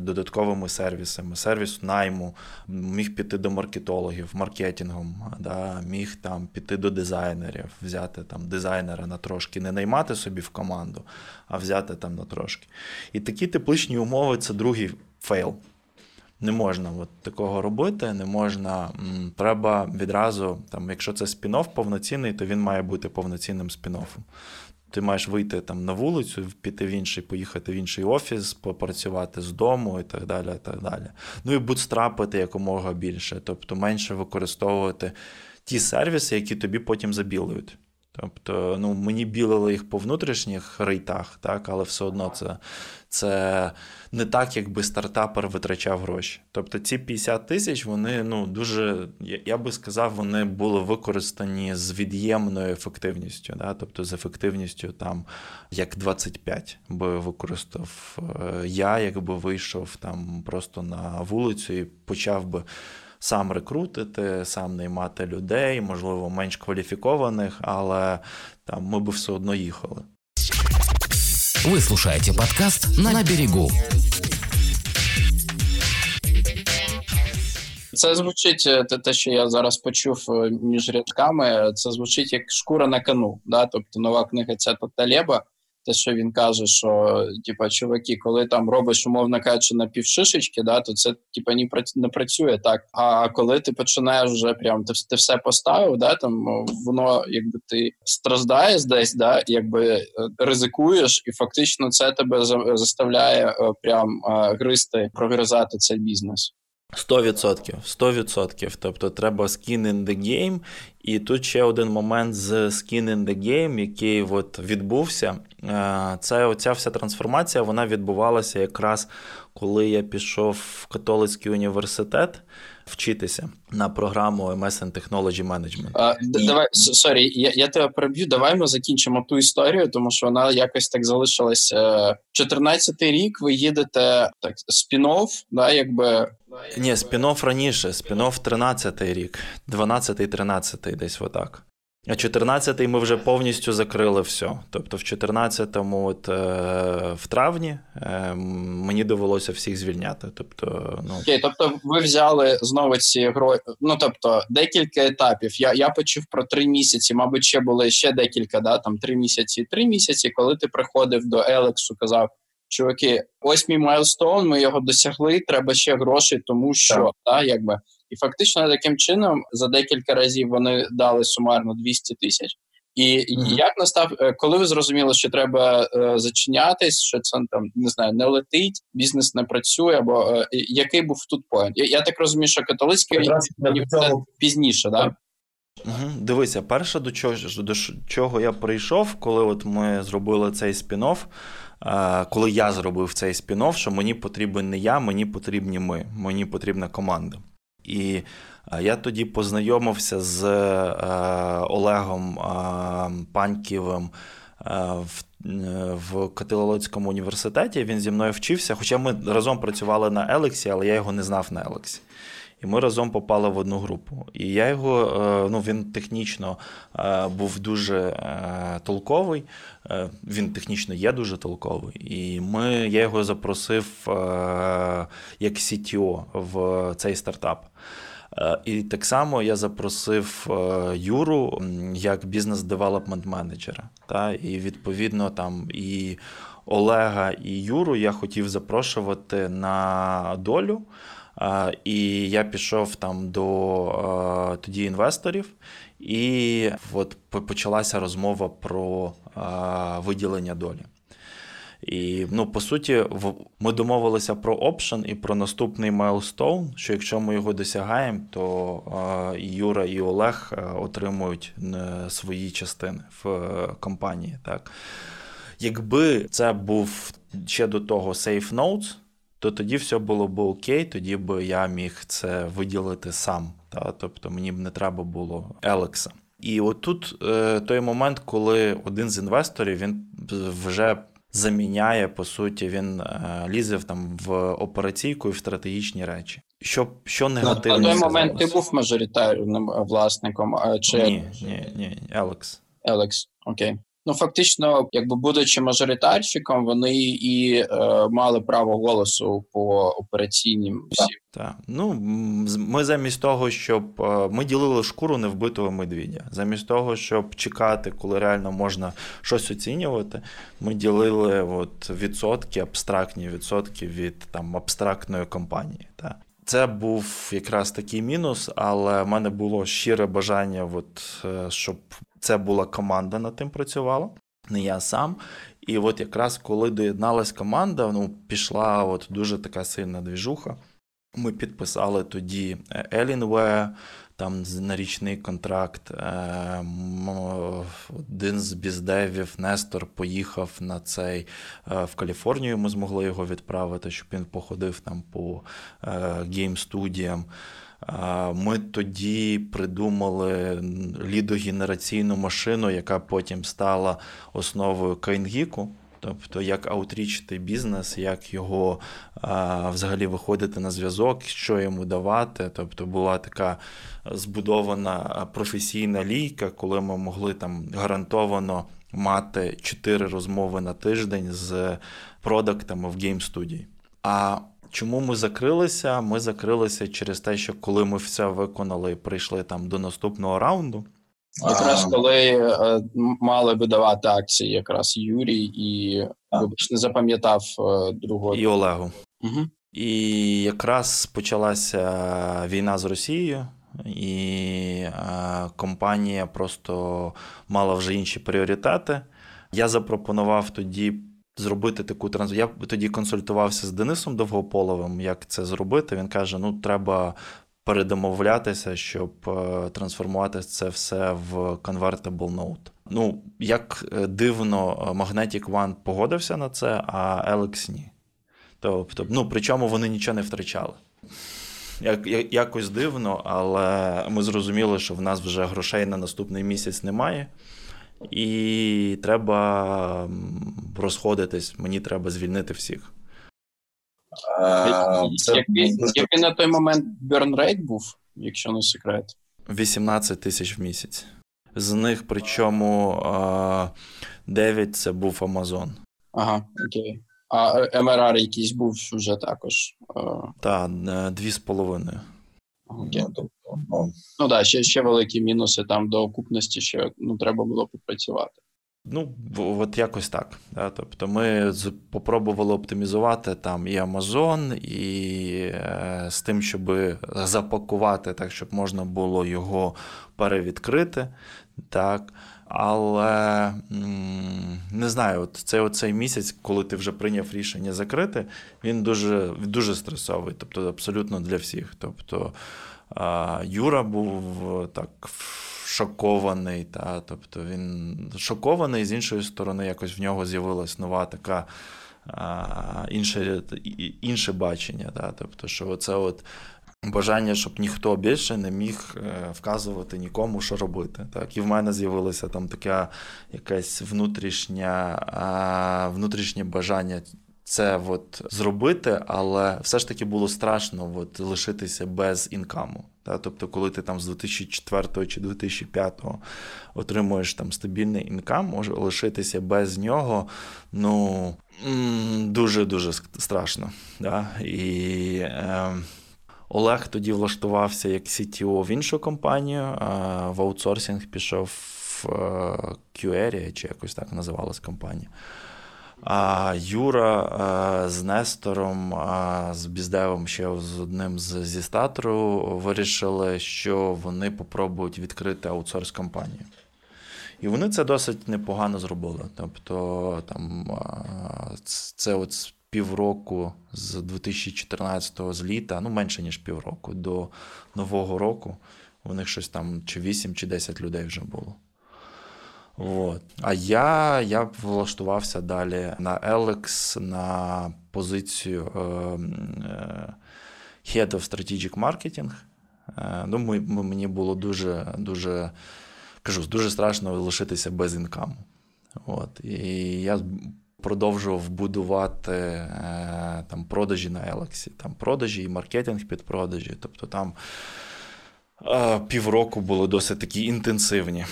додатковими сервісами, сервіс найму, міг піти до маркетологів, маркетингом, да? міг там піти до дизайнерів, взяти там дизайнера на трошки, не наймати собі в команду, а взяти там на трошки. І такі тепличні умови це другий фейл. Не можна от такого робити, не можна. Треба відразу, там, якщо це спін-офф повноцінний, то він має бути повноцінним спін-оффом. Ти маєш вийти там на вулицю, піти в інший, поїхати в інший офіс, попрацювати з дому і так далі. і так далі. Ну і bootstrap ити якомога більше, тобто менше використовувати ті сервіси, які тобі потім за bill ують. Тобто, ну, мені білили їх по внутрішніх рейтах, так, але все одно це це не так, якби стартапер витрачав гроші. Тобто ці 50 тисяч, вони ну, дуже, я би сказав, вони були використані з від'ємною ефективністю. Да? Тобто з ефективністю там як 25 би використав е, я, якби вийшов там просто на вулицю і почав би сам рекрутити, сам наймати людей, можливо, менш кваліфікованих, але там ми би все одно їхали. Ви слушаєте подкаст на берегу. Це звучить е, те, що я зараз почув е, між рядками. Це звучить як шкура на кону. Да? Тобто нова книга ця Талеба те, що він каже, що типа, чуваки, коли там робиш, умовно кажучи, на півшишечки, да, то це типа не не працює так. А коли ти починаєш вже прям ти, ти все поставив, да, там воно якби ти страждаєш десь, да, якби е, ризикуєш, і фактично це тебе заставляє е, прям е, гристи, прогризати цей бізнес. 100%. 100%. Тобто треба skin in the game. І тут ще один момент з skin in the game, який от відбувся. Е, це оця вся трансформація вона відбувалася якраз коли я пішов в католицький університет вчитися на програму MS in Technology Management. А, І... Давай sorry, я я тебе переб'ю. Давай ми закінчимо ту історію, тому що вона якось так залишилась. 14-й е, рік ви їдете так спін-офф, да, якби. Ні, спін-офф раніше, спін-офф 13-й рік, 12-й, 13-й, десь отак. А 14-й ми вже повністю закрили все. Тобто, в 14-му, от, е, в травні, е, мені довелося всіх звільняти. Тобто, ну... Окей, тобто, ви взяли знову ці гроші. Ну тобто, декілька етапів. Я я почув про три місяці, мабуть, ще були ще декілька, да, там три місяці, три місяці, коли ти приходив до Елексу, казав. Чуваки, ось мій milestone, ми його досягли. Треба ще грошей, тому що так. Да, якби і фактично таким чином за декілька разів вони дали сумарно 200 тисяч. І mm-hmm. як настав, е, коли ви зрозуміли, що треба е, зачинятись, що це там не знаю, не летить, бізнес не працює, або е, який був тут поінт? Я, я так розумію, що католицький університет пізніше, так? Угу. Дивися, перше до чого до чого я прийшов, коли от ми зробили цей спін-офф, коли я зробив цей спін-офф, що мені потрібен не я, мені потрібні ми, мені потрібна команда. І е, я тоді познайомився з е, Олегом е, Паньківим в в Католицькому університеті. Він зі мною вчився, хоча ми разом працювали на Елексі, але я його не знав на Елексі. І ми разом попали в одну групу. І я його, ну він технічно був дуже толковий, він технічно є дуже толковий. І ми, я його запросив як CTO в цей стартап. Е, і так само я запросив е, Юру як бізнес-девелопмент менеджера. І відповідно там і Олега і Юру я хотів запрошувати на долю. Е, і я пішов там до тоді інвесторів, і от почалася розмова про виділення долі. І ну, по суті, ми домовилися про option і про наступний milestone, що якщо ми його досягаємо, то Юра і Олег отримують свої частини в компанії. Так. Якби це був ще до того Safe Notes, то тоді все було б окей, тоді б я міг це виділити сам. Та? Тобто мені б не треба було Елекса. І отут е, той момент, коли один з інвесторів він вже заміняє, по суті, він е, лізе там в операційку і в стратегічні речі. Що що негативно. На той момент ти був мажоритарним власником. чи... Ні, ні, ні, Елекс. Елекс, окей. Ну, фактично, якби будучи мажоритарщиком, вони і е, мали право голосу по операційним всім. Так. Ну ми замість того, щоб е, ми ділили шкуру невбитого медвідя, замість того, щоб чекати, коли реально можна щось оцінювати, ми ділили от відсотки, абстрактні відсотки від там абстрактної компанії. Так. Це був якраз такий мінус, але в мене було щире бажання, от, е, щоб це була команда над тим працювала, не я сам. І от якраз коли доєдналась команда, ну пішла от дуже така сильна двіжуха. Ми підписали тоді Елінве, там на річний контракт. Е, один з біздевів Нестор поїхав на цей е, в Каліфорнію. Ми змогли його відправити, щоб він походив там по гейм-студіям. Ми тоді придумали лідогенераційну машину, яка потім стала основою CoinGeek. Тобто, як аутрічити бізнес, як його а, взагалі виходити на зв'язок, що йому давати. Тобто була така збудована професійна лійка, коли ми могли там гарантовано мати чотири розмови на тиждень з продуктами в гейм-студії. А Чому ми закрилися? Ми закрилися через те, що коли ми все виконали і прийшли там до наступного раунду. Якраз коли е, мали видавати акції, якраз Юрій і вибач, не запам'ятав е, другого і Олегу. Угу. І якраз почалася війна з Росією, і е, компанія просто мала вже інші пріоритети. Я запропонував тоді зробити таку трансформацію. Я тоді консультувався з Денисом Довгополовим, як це зробити. Він каже: ну, треба передомовлятися, щоб е, трансформувати це все в Convertible Note. Ну, як е, дивно, е, Magnetic One погодився на це, а Alex ні. Тобто, ну, причому вони нічого не втрачали. Як, Якось дивно, але ми зрозуміли, що в нас вже грошей на наступний місяць немає і треба розходитись, мені треба звільнити всіх. Який на той момент burn rate був, якщо не секрет? 18 тисяч в місяць. З них, причому 9 це був Амазон. Ага, окей. А МРР якийсь був вже також. Так, дві з половиною. Окей. Ну так, да, ще ще великі мінуси там до окупності, ще ну, треба було попрацювати. Ну, от якось так. Да? Тобто ми спробували оптимізувати там і Amazon, і е, з тим, щоб запакувати так, щоб можна було його перевідкрити. так. Але не знаю, от цей оцей місяць, коли ти вже прийняв рішення закрити, він дуже дуже стресовий, тобто абсолютно для всіх. Тобто Юра був так шокований, та, тобто він шокований, з іншої сторони, якось в нього з'явилась нова така. Інше інше бачення, та, тобто, що це от бажання, щоб ніхто більше не міг е, вказувати нікому, що робити. Так? І в мене з'явилося там таке якесь внутрішнє, внутрішнє бажання це от зробити, але все ж таки було страшно от лишитися без інкаму. Та? Тобто, коли ти там з 2004 чи 2005 отримуєш там стабільний інкам, може лишитися без нього, ну дуже-дуже страшно. Да? І е, Олег тоді влаштувався як CTO в іншу компанію, в аутсорсинг пішов в е, QArea, чи якось так називалась компанія. Юра з Нестором, з Біздевом, ще з одним зі статору, вирішили, що вони попробують відкрити аутсорс компанію. І вони це досить непогано зробили. Тобто там це от з півроку з 2014-го з літа, ну менше ніж півроку, до Нового року. У них щось там чи 8, чи 10 людей вже було. От. А я я влаштувався далі на Alex на позицію е, е, Head of Strategic Marketing. Е, ну, ми, Мені було дуже дуже кажу, дуже страшно лишитися без інкаму. От. І я продовжував будувати е, там продажі на Елексі, там продажі і маркетинг під продажі. Тобто там е, півроку були досить такі інтенсивні.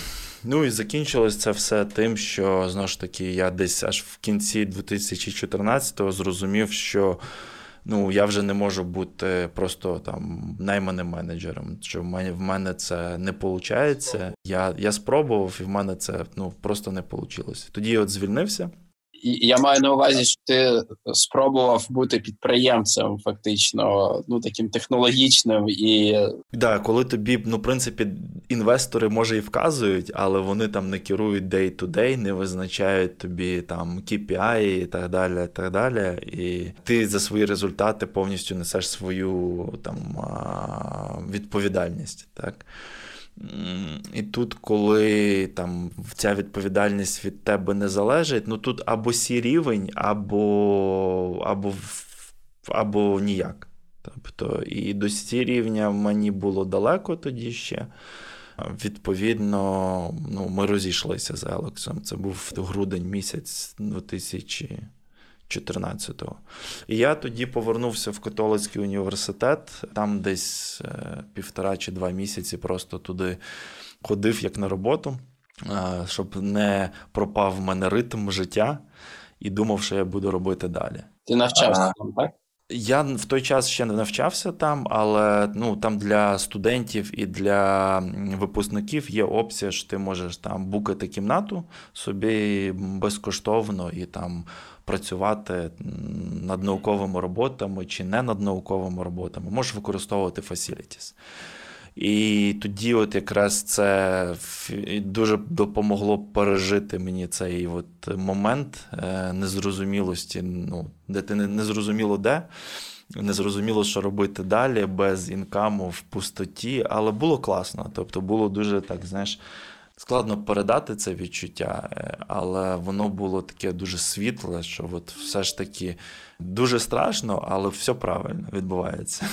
Ну і закінчилось це все тим, що знову ж таки я десь аж в кінці 2014-го зрозумів, що ну, я вже не можу бути просто там найманим менеджером. Що в мене в мене це не виходить. Я я спробував, і в мене це ну, просто не вийшло. Тоді я от звільнився я маю на увазі, що ти спробував бути підприємцем, фактично, ну таким технологічним і да, коли тобі, ну в принципі, інвестори може і вказують, але вони там не керують day-to-day, не визначають тобі там KPI і так далі. Так далі. І ти за свої результати повністю несеш свою там відповідальність. так. І тут, коли там ця відповідальність від тебе не залежить, ну тут або сі рівень, або або, або ніяк. Тобто, і до сі рівня мені було далеко тоді ще. Відповідно, ну, ми розійшлися з Елексом. Це був грудень місяць 2000. 14-го. І я тоді повернувся в католицький університет, там десь е, півтора чи два місяці просто туди ходив як на роботу, е, щоб не пропав в мене ритм життя і думав, що я буду робити далі. Ти навчався там, так? Я в той час ще не навчався там, але ну там для студентів і для випускників є опція, що ти можеш там букати кімнату собі безкоштовно і там працювати над науковими роботами чи не над науковими роботами, можеш використовувати facilities. І тоді, от якраз це дуже допомогло пережити мені цей от момент е, незрозумілості, ну, де ти не зрозуміло де, не зрозуміло, що робити далі, без інкаму в пустоті, але було класно. Тобто було дуже так, знаєш. Складно передати це відчуття, е, але воно було таке дуже світле, що от все ж таки дуже страшно, але все правильно відбувається.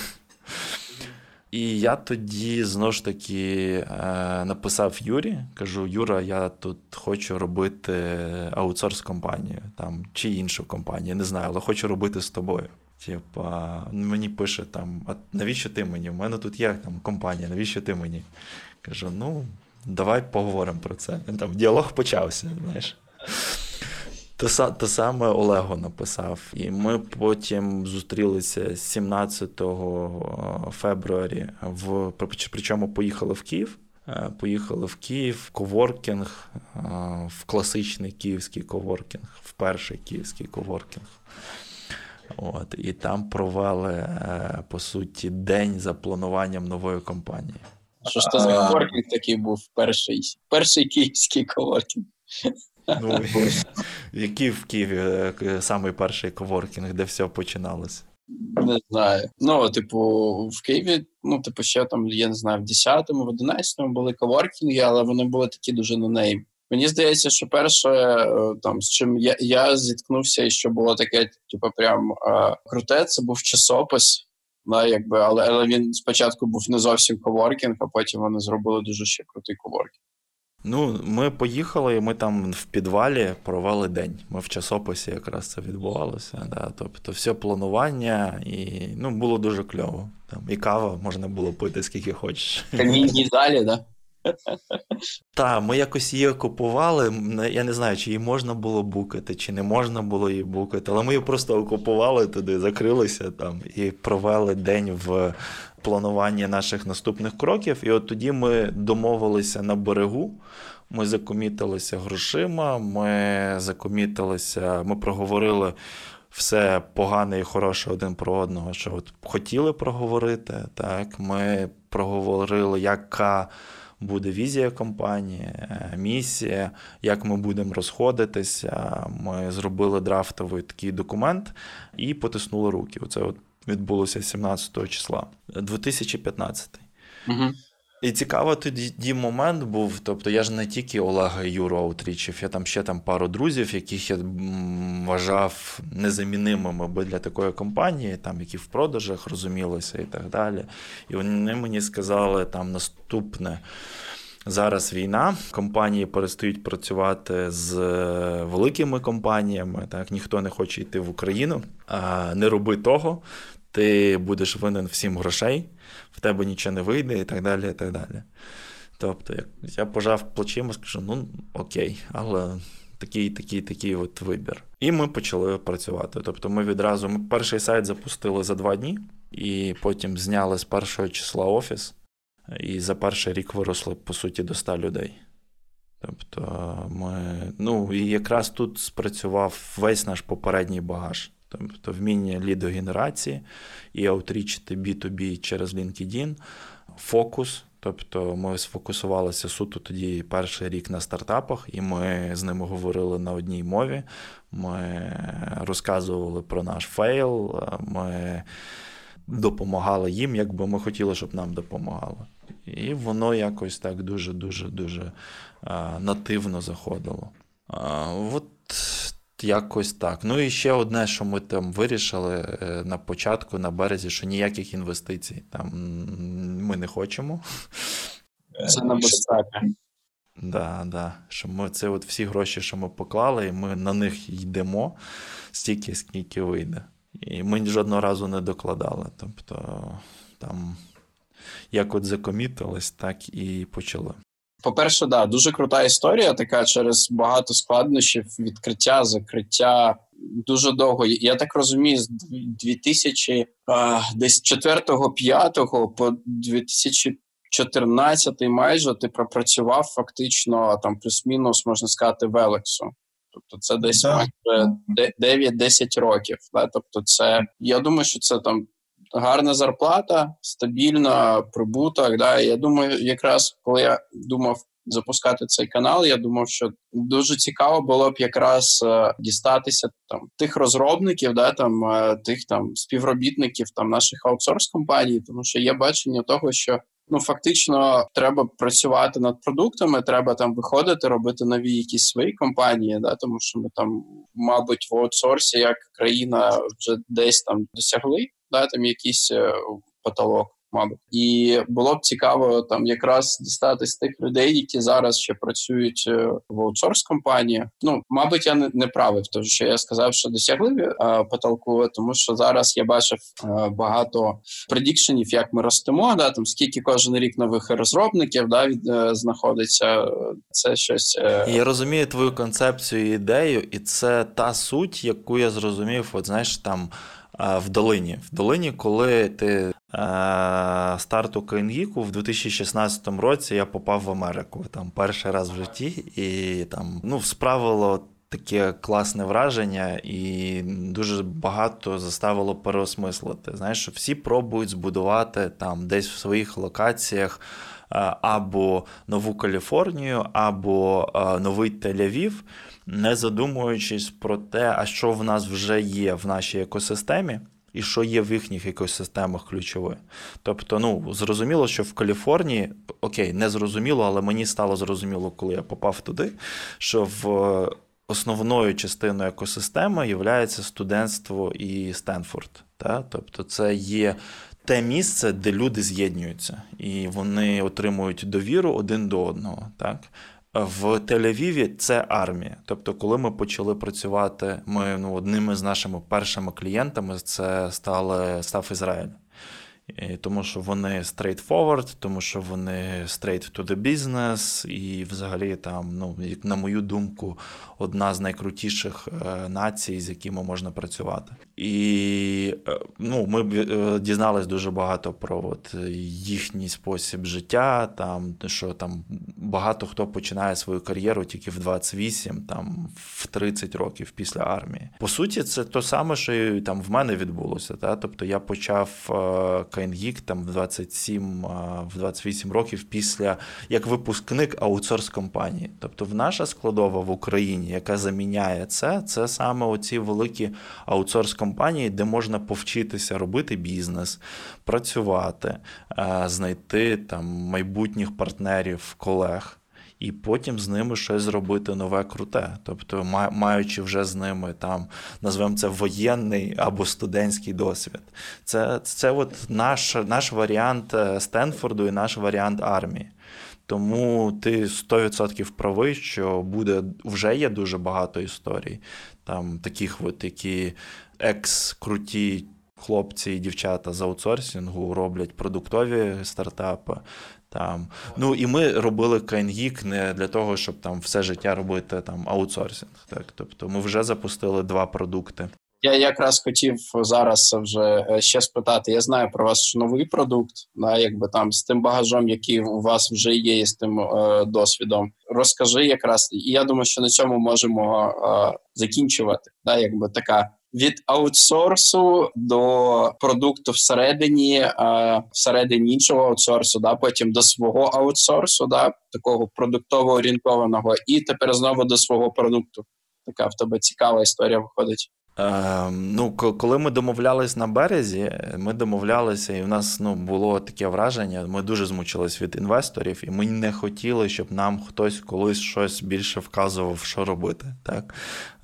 І я тоді знову ж таки е, написав Юрі, кажу: Юра, я тут хочу робити аутсорс компанію там, чи іншу компанію, не знаю, але хочу робити з тобою. Типа, мені пише там: а навіщо ти мені? У мене тут є там компанія, навіщо ти мені? Кажу, ну давай поговоримо про це. Там діалог почався, знаєш. То, то саме Олего написав. І ми потім зустрілися 17 февруарі, в, причому поїхали в Київ. Е, поїхали в Київ, коворкінг, е, в класичний київський коворкінг, в перший київський коворкінг. От, І там провели, е, по суті, день за плануванням нової компанії. Що ж це за коворкінг такий був перший перший київський коворкінг? Ну, Який в Києві е, самий перший коворкінг, де все починалося? Не знаю. Ну, типу, в Києві, ну, типу, ще там, я не знаю, в 10-му, в 11-му були коворкінги, але вони були такі дуже на неї. Мені здається, що перше, е, там з чим я я зіткнувся, і що було таке, типу, прям е, круте, це був часопис. Да, якби, але але він спочатку був не зовсім коворкінг, а потім вони зробили дуже ще крутий коворкінг. Ну, ми поїхали, і ми там в підвалі провели день. Ми в часописі якраз це відбувалося. Да. Тобто, все планування, і ну, було дуже кльово. Там І кава можна було пити скільки хочеш. В камінній залі, так? Да? Так, ми якось її окупували. Я не знаю, чи її можна було букати, чи не можна було її букати, але ми її просто окупували туди, закрилися там і провели день в плануванні наших наступних кроків. І от тоді ми домовилися на берегу. Ми закомітилися грошима, ми закомітилися, ми проговорили все погане і хороше один про одного, що от хотіли проговорити. Так, Ми проговорили, яка буде візія компанії, е, місія, як ми будемо розходитися. Ми зробили драфтовий такий документ і потиснули руки. Оце от відбулося 17 числа 2015. Угу. І цікаво тоді момент був. Тобто я ж не тільки Олега Юру Аутрічів, я там ще там пару друзів, яких я вважав незамінимими би для такої компанії, там які в продажах розумілися і так далі. І вони мені сказали там наступне. Зараз війна, компанії перестають працювати з великими компаніями. Так ніхто не хоче йти в Україну, не роби того. Ти будеш винен всім грошей тебе нічого не вийде, і так далі. і так далі. Тобто, я пожав плечима, скажу, ну окей, але такий, такий, такий от вибір. І ми почали працювати. Тобто, ми відразу ми перший сайт запустили за два дні, і потім зняли з першого числа офіс, і за перший рік виросли, по суті, до 100 людей. Тобто, ми, ну, і якраз тут спрацював весь наш попередній багаж. Тобто вміння лідогенерації і аутрічити B2B через LinkedIn, фокус. Тобто ми сфокусувалися суто тоді перший рік на стартапах, і ми з ними говорили на одній мові. Ми розказували про наш fail, ми допомагали їм, якби ми хотіли, щоб нам допомагали. І воно якось так дуже-дуже дуже нативно заходило. От Якось так. Ну і ще одне, що ми там вирішили е, на початку, на березі, що ніяких інвестицій там ми не хочемо. Це на безпека. Да, да. Що ми це от всі гроші, що ми поклали, і ми на них йдемо стільки, скільки вийде. І ми жодного разу не докладали. Тобто там як от закомітились, так і почали. По-перше, да, дуже крута історія, така через багато складнощів, відкриття, закриття. Дуже довго. Я так розумію, з 2000 десь 4-5 по 2014 майже ти пропрацював фактично там плюс-мінус, можна сказати, Велексу. Тобто це десь майже 9-10 років. Да? Тобто, це я думаю, що це там гарна зарплата, стабільна прибуток. Да? я думаю, якраз коли я думав запускати цей канал, я думав, що дуже цікаво було б якраз е, дістатися там тих розробників, да там е, тих там співробітників там наших аутсорс компаній, тому що є бачення того, що. Ну, фактично, треба працювати над продуктами, треба там виходити, робити нові якісь свої компанії, да, тому що ми там, мабуть, в аутсорсі як країна вже десь там досягли да, там якийсь е, потолок. Мабуть, і було б цікаво там якраз дістатись тих людей, які зараз ще працюють е, в аутсорс компанії. Ну мабуть, я не, не правив, тому що я сказав, що досягли а, потолку, тому що зараз я бачив а, е, багато предікшенів, як ми ростемо. Да, там скільки кожен рік нових розробників да від а, знаходиться. Це щось я розумію твою концепцію і ідею, і це та суть, яку я зрозумів. От знаєш там в долині. В долині, коли ти е, старту Кейнгіку в 2016 році я попав в Америку там перший раз в житті, і там ну, справило таке класне враження, і дуже багато заставило переосмислити. Знаєш, що всі пробують збудувати там десь в своїх локаціях. Е, або Нову Каліфорнію, або е, Новий Тель-Авів, не задумуючись про те, а що в нас вже є в нашій екосистемі. І що є в їхніх екосистемах ключове. Тобто, ну, зрозуміло, що в Каліфорнії, окей, не зрозуміло, але мені стало зрозуміло, коли я попав туди, що в основною частиною екосистеми є студентство і Стенфорд. Та? Тобто, це є те місце, де люди з'єднуються, і вони отримують довіру один до одного. Так? В Тель-Авіві це армія. Тобто, коли ми почали працювати, ми ну, одними з нашими першими клієнтами це стали став Ізраїль. І Тому що вони straightforward, тому що вони straight to the business, і взагалі там, ну, як на мою думку, одна з найкрутіших е, націй, з якими можна працювати. І е, ну, ми е, дізнались дуже багато про от їхній спосіб життя, там, що там багато хто починає свою кар'єру тільки в 28, там, в 30 років після армії. По суті, це то саме, що і там в мене відбулося. Та? Тобто я почав CainGeek там в 27, в 28 років після як випускник аутсорс компанії. Тобто, в наша складова в Україні, яка заміняє це, це саме оці великі аутсорс компанії, де можна повчитися робити бізнес, працювати, знайти там майбутніх партнерів, колег і потім з ними щось зробити нове круте. Тобто, маючи вже з ними там, назвемо це воєнний або студентський досвід. Це це от наш, наш варіант е, Стенфорду і наш варіант армії. Тому ти 100% правий, що буде вже є дуже багато історій, там таких, от, які екс-круті. Хлопці і дівчата з аутсорсингу роблять продуктові стартапи, там. Ну і ми робили CainGeek не для того, щоб там все життя робити там аутсорсинг. Так, тобто ми вже запустили два продукти. Я якраз хотів зараз вже е, ще спитати. Я знаю про вас новий продукт, да, якби там з тим багажом, який у вас вже є, і з тим е, досвідом. Розкажи якраз, і я думаю, що на цьому можемо е, закінчувати. Да, якби така від аутсорсу до продукту всередині, а всередині іншого аутсорсу, да, потім до свого аутсорсу, да, такого продуктово орієнтованого, і тепер знову до свого продукту. Така в тебе цікава історія виходить. Е, ну, коли ми домовлялись на березі, ми домовлялися, і в нас ну, було таке враження. Ми дуже змучились від інвесторів, і ми не хотіли, щоб нам хтось колись щось більше вказував, що робити, так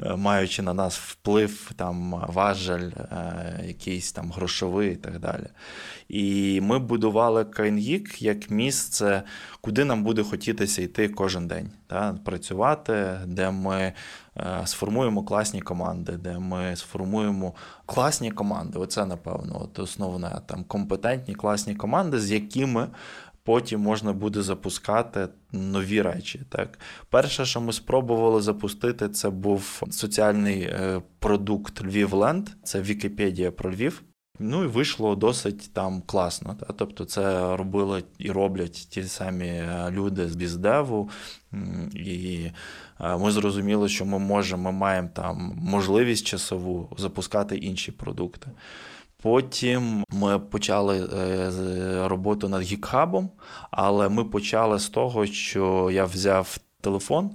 е, маючи на нас вплив, там важель, е, якийсь там грошовий і так далі. І ми будували CoinGeek як місце, куди нам буде хотітися йти кожен день, так, працювати, де ми. Е, сформуємо класні команди, де ми сформуємо класні команди. Оце, напевно, от основне там компетентні класні команди, з якими. Потім можна буде запускати нові речі. Так, перше, що ми спробували запустити, це був соціальний е, продукт Львівленд, це Вікіпедія про Львів. Ну і вийшло досить там класно. Та? Тобто, це робили і роблять ті самі е, люди з біздеву, і ми зрозуміли, що ми можемо, ми маємо там можливість часову запускати інші продукти. Потім ми почали е, роботу над гікхабом, але ми почали з того, що я взяв телефон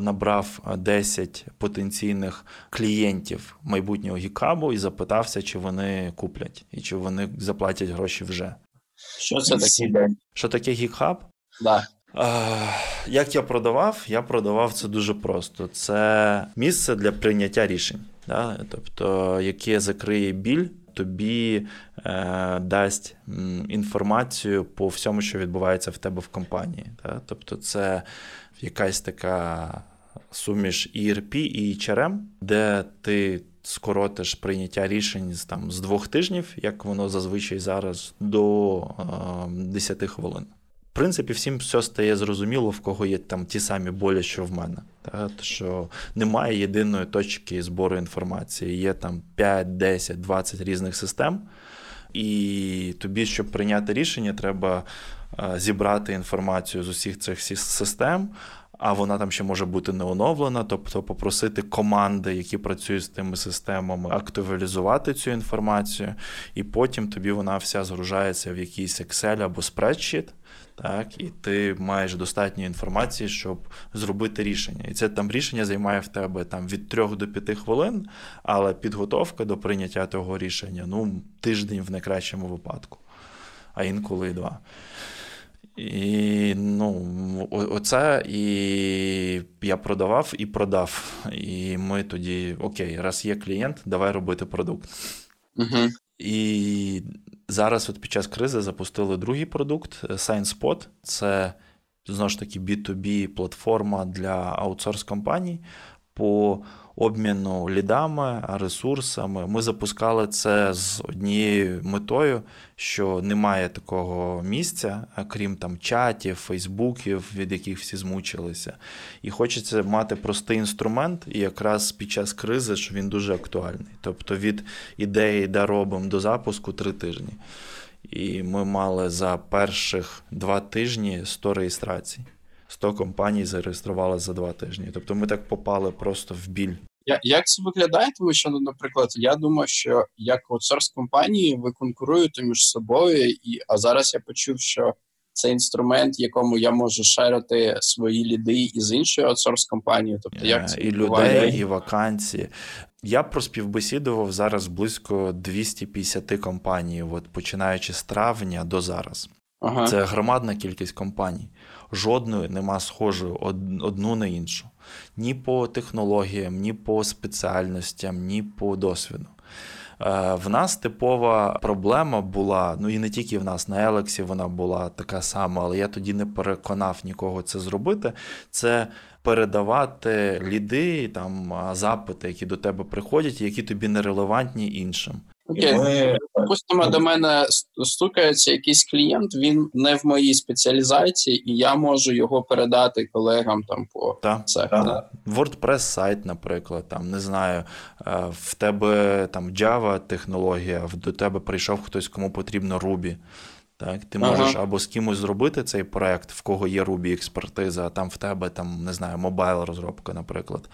набрав 10 потенційних клієнтів майбутнього гікабу і запитався, чи вони куплять і чи вони заплатять гроші вже. Що це таке? Що таке гікхаб? Да. Як я продавав, я продавав це дуже просто. Це місце для прийняття рішень, да? тобто, яке закриє біль, тобі е, дасть інформацію по всьому, що відбувається в тебе в компанії. Да? Тобто, це якась така суміш ERP і HRM, де ти скоротиш прийняття рішень там з двох тижнів, як воно зазвичай зараз, до е, 10 хвилин. Принципі, всім все стає зрозуміло, в кого є там ті самі болі, що в мене. Так? Що немає єдиної точки збору інформації. Є там 5, 10, 20 різних систем. І тобі, щоб прийняти рішення, треба Е, зібрати інформацію з усіх цих систем. А вона там ще може бути не оновлена, тобто попросити команди, які працюють з тими системами, актуалізувати цю інформацію, і потім тобі вона вся згружається в якийсь Excel або спредшіт, так, і ти маєш достатньо інформації, щоб зробити рішення. І це там рішення займає в тебе там від 3 до 5 хвилин, але підготовка до прийняття того рішення ну, тиждень в найкращому випадку, а інколи і два. І ну, оце і я продавав і продав. І ми тоді, окей, раз є клієнт, давай робити продукт. Угу. І зараз, от під час кризи, запустили другий продукт SignSpot. Це знову ж таки B2B платформа для аутсорс компаній по обміну лідами, ресурсами. Ми запускали це з однією метою, що немає такого місця, крім там чатів, фейсбуків, від яких всі змучилися. І хочеться мати простий інструмент, і якраз під час кризи, що він дуже актуальний. Тобто від ідеї, де робимо до запуску три тижні. І ми мали за перших два тижні 100 реєстрацій. 100 компаній зареєстрували за два тижні. Тобто ми так попали просто в біль Я, як це виглядає? Тому що, ну, наприклад, я думаю, що як аутсорс компанії ви конкуруєте між собою, і а зараз я почув, що це інструмент, якому я можу шерити свої ліди із іншою аутсорс компанією. Тобто, як е, це і людей, і вакансії. Я проспівбесідував зараз близько 250 компаній, от починаючи з травня до зараз. Ага. Це громадна кількість компаній. Жодної нема схожої одну на іншу. Ні по технологіям, ні по спеціальностям, ні по досвіду. Е, в нас типова проблема була, ну і не тільки в нас, на Елексі вона була така сама, але я тоді не переконав нікого це зробити. Це передавати ліди, там запити, які до тебе приходять, які тобі нерелевантні іншим. Окей, ми... Допустимо, до мене стукається якийсь клієнт, він не в моїй спеціалізації, і я можу його передати колегам там по так, це. Так. WordPress сайт, наприклад, там не знаю, е, в тебе там Java технологія, до тебе прийшов хтось, кому потрібно Ruby. Так, Ти можеш ага. або з кимось зробити цей проект, в кого є Ruby експертиза, а там в тебе там, не знаю, мобайл розробка, наприклад.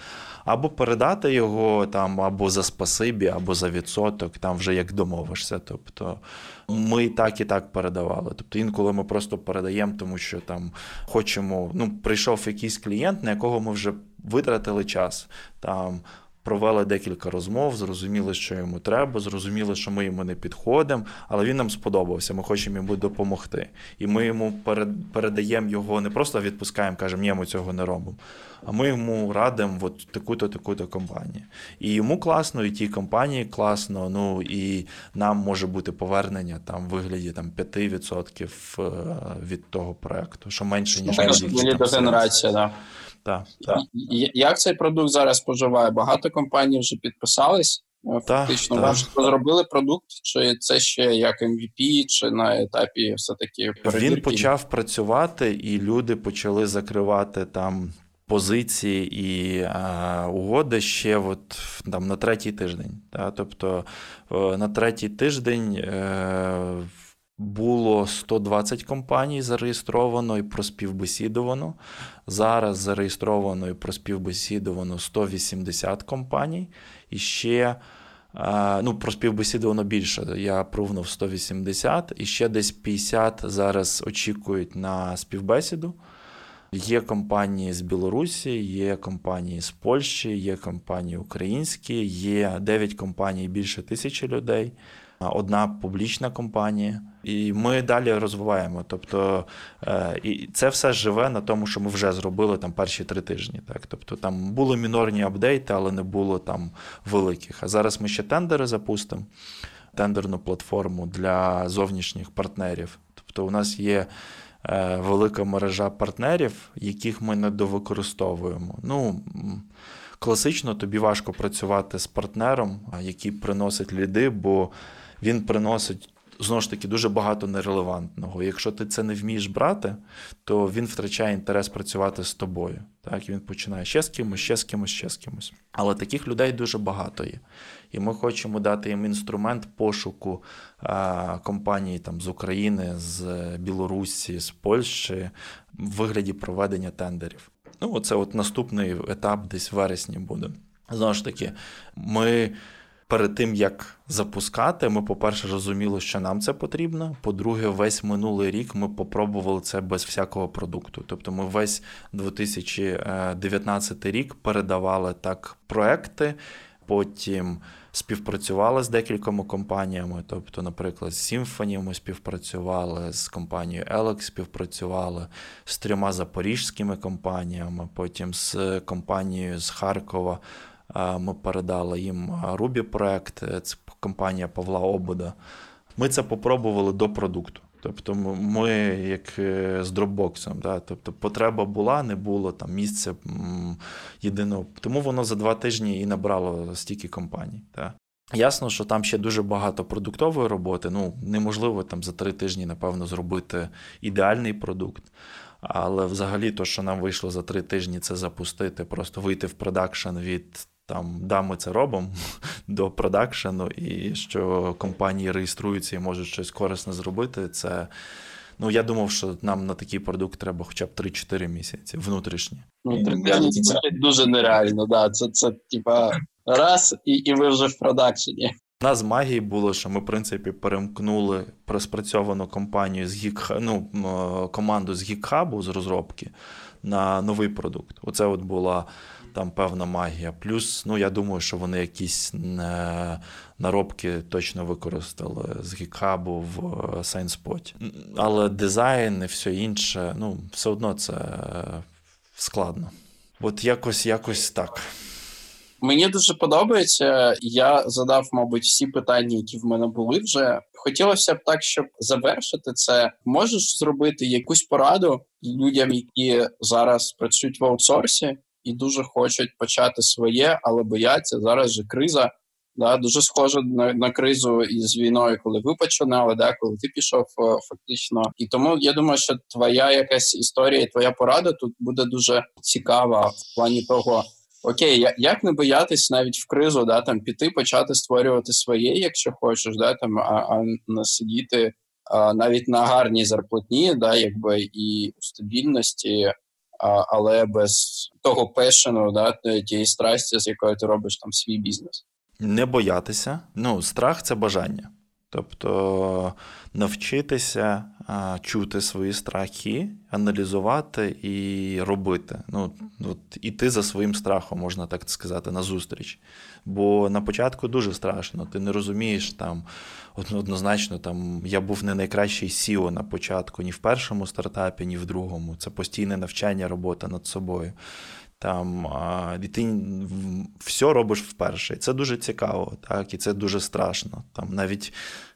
Або передати його там або за спасибі, або за відсоток, там вже як домовишся. Тобто ми так і так передавали. Тобто інколи ми просто передаємо, тому що там хочемо. Ну, прийшов якийсь клієнт, на якого ми вже витратили час. там провели декілька розмов, зрозуміли, що йому треба, зрозуміли, що ми йому не підходимо, але він нам сподобався. Ми хочемо йому допомогти. І ми йому передаємо його, не просто відпускаємо, кажемо, ні, ми цього не робимо. А ми йому радимо от таку-то, таку-то компанію. І йому класно, і тій компанії класно. Ну і нам може бути повернення там в вигляді там 5% е, від того проекту, що менше ніж генерація, так. Так, так. Як цей продукт зараз споживає? Багато компаній вже підписались. Е, фактично, ви вже зробили продукт, чи це ще як MVP, чи на етапі все-таки перевірки? Він почав працювати, і люди почали закривати там позиції і а, угоди ще от, там, на третій тиждень. Та? Тобто е, на третій тиждень. Е, було 120 компаній зареєстровано і проспівбесідувано. Зараз зареєстровано і проспівбесідувано 180 компаній. І ще ну, проспівбесідувано більше. Я провнув 180, і ще десь 50 зараз очікують на співбесіду. Є компанії з Білорусі, є компанії з Польщі, є компанії українські, є 9 компаній більше тисячі людей одна публічна компанія, і ми далі розвиваємо. Тобто е, і це все живе на тому, що ми вже зробили там перші три тижні. Так, тобто там були мінорні апдейти, але не було там великих. А зараз ми ще тендери запустимо, тендерну платформу для зовнішніх партнерів. Тобто, у нас є. Е, велика мережа партнерів, яких ми недовикористовуємо. Ну, класично тобі важко працювати з партнером, який приносить ліди, бо він приносить. Знову ж таки, дуже багато нерелевантного. Якщо ти це не вмієш брати, то він втрачає інтерес працювати з тобою. Так, Він починає ще з кимось, ще з кимось, ще з кимось. Але таких людей дуже багато є. І ми хочемо дати їм інструмент пошуку а, компаній там, з України, з Білорусі, з Польщі в вигляді проведення тендерів. Ну, оце от наступний етап десь в вересні буде. Знову ж таки, ми перед тим як запускати, ми, по-перше, розуміли, що нам це потрібно. По-друге, весь минулий рік ми попробували це без всякого продукту. Тобто, ми весь 2019 рік передавали так проекти, потім. Співпрацювали з декількома компаніями, тобто, наприклад, з Symfony ми співпрацювали, з компанією Alex співпрацювали, з трьома запорізькими компаніями, потім з компанією з Харкова ми передали їм Ruby проект, е, це компанія Павла Обуда. Ми це попробували до продукту. Тобто, ми, як е, з дропбоксом, да? тобто потреба була, не було там місця єдиного. Тому воно за два тижні і набрало стільки компаній. Да? Ясно, що там ще дуже багато продуктової роботи. Ну, неможливо там за три тижні, напевно, зробити ідеальний продукт. Але взагалі, то, що нам вийшло за три тижні, це запустити, просто вийти в продакшн від там, да, ми це робимо до продакшену, і що компанії реєструються і можуть щось корисне зробити, це Ну я думав, що нам на такий продукт треба хоча б 3-4 місяці внутрішні. Ну, це дуже нереально, да. Це це типа раз, і і ви вже в продакшені. У нас магії було, що ми, в принципі, перемкнули проспрацьовану компанію з гік, ну, команду з гікхабу з розробки на новий продукт. Оце от була там певна магія. Плюс, ну я думаю, що вони якісь е, наробки точно використали з гікхабу в SignSpot. Але дизайн і все інше, ну, все одно це складно. От якось, якось так. Мені дуже подобається. Я задав, мабуть, всі питання, які в мене були вже. Хотілося б так, щоб завершити це. Можеш зробити якусь пораду людям, які зараз працюють в аутсорсі і дуже хочуть почати своє, але бояться зараз же криза. Да, дуже схоже на на кризу із війною, коли ви починали, да, коли ти пішов е, фактично. І тому я думаю, що твоя якась історія, твоя порада тут буде дуже цікава в плані того окей, як не боятись навіть в кризу, да там піти, почати створювати своє, якщо хочеш, да там, а, а сидіти а, навіть на гарній зарплатні, да, якби і у стабільності, але без того пешену, да, тієї страсті, з якою ти робиш там свій бізнес. Не боятися. Ну, страх це бажання. Тобто навчитися а, чути свої страхи, аналізувати і робити. Ну, от, Іти за своїм страхом, можна так сказати, на зустріч. Бо на початку дуже страшно, ти не розумієш там однозначно, там я був не найкращий SEO на початку, ні в першому стартапі, ні в другому. Це постійне навчання, робота над собою. Там і ти все робиш вперше. Це дуже цікаво, так, і це дуже страшно. Там навіть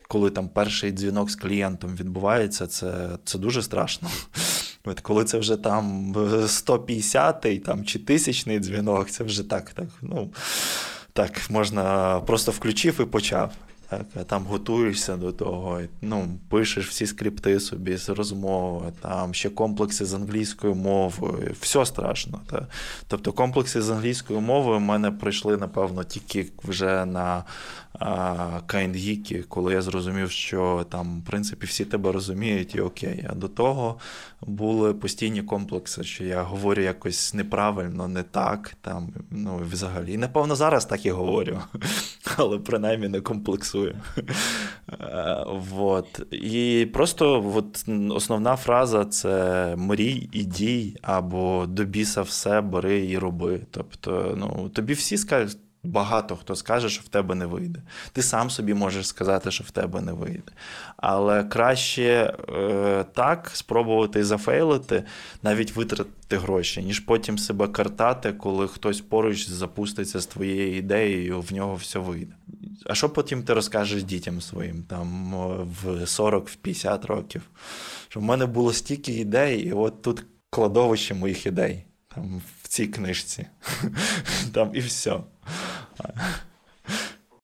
коли там перший дзвінок з клієнтом відбувається, це це дуже страшно. От Коли це вже там 150-й там, чи тисячний дзвінок, це вже так, так, ну, так, можна просто включив і почав. Так, Там готуєшся до того, ну, пишеш всі скрипти собі з розмови, там ще комплекси з англійською мовою, все страшно. Так. Тобто комплекси з англійською мовою в мене прийшли, напевно, тільки вже на кайндгіки, коли я зрозумів, що там, в принципі, всі тебе розуміють і окей. А до того були постійні комплекси, що я говорю якось неправильно, не так. там, ну, взагалі. Напевно, зараз так і говорю, але принаймні не комплексую. Вот. І просто от, основна фраза це мрій і дій, або до біса все, бери і роби. Тобто, ну, тобі всі скажуть. Багато хто скаже, що в тебе не вийде. Ти сам собі можеш сказати, що в тебе не вийде. Але краще е, так спробувати зафейлити, навіть витратити гроші, ніж потім себе картати, коли хтось поруч запуститься з твоєю ідеєю, в нього все вийде. А що потім ти розкажеш дітям своїм там в 40-50 років? Що в мене було стільки ідей, і от тут кладовище моїх ідей там в цій книжці. Там і все.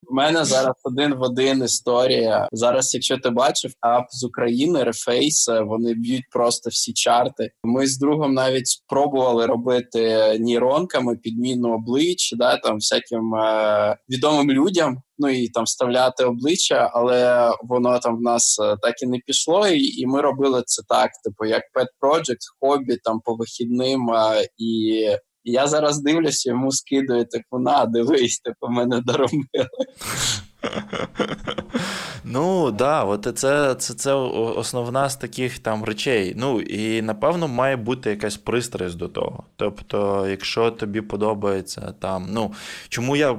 У мене зараз один в один історія. Зараз, якщо ти бачив, ап з України Рефейс, вони б'ють просто всі чарти. Ми з другом навіть спробували робити нейронками підміну облич, да там всяким е- відомим людям. Ну і там вставляти обличчя, але воно там в нас е, так і не пішло. І і ми робили це так: типу, як pet project, хобі там по вихідним е- і я зараз дивлюся, йому скидаю, типу, на, дивись, типу, мене доробили. Ну да, от це це, це основна з таких там речей. Ну і напевно має бути якась пристрасть до того. Тобто, якщо тобі подобається там, ну чому я е,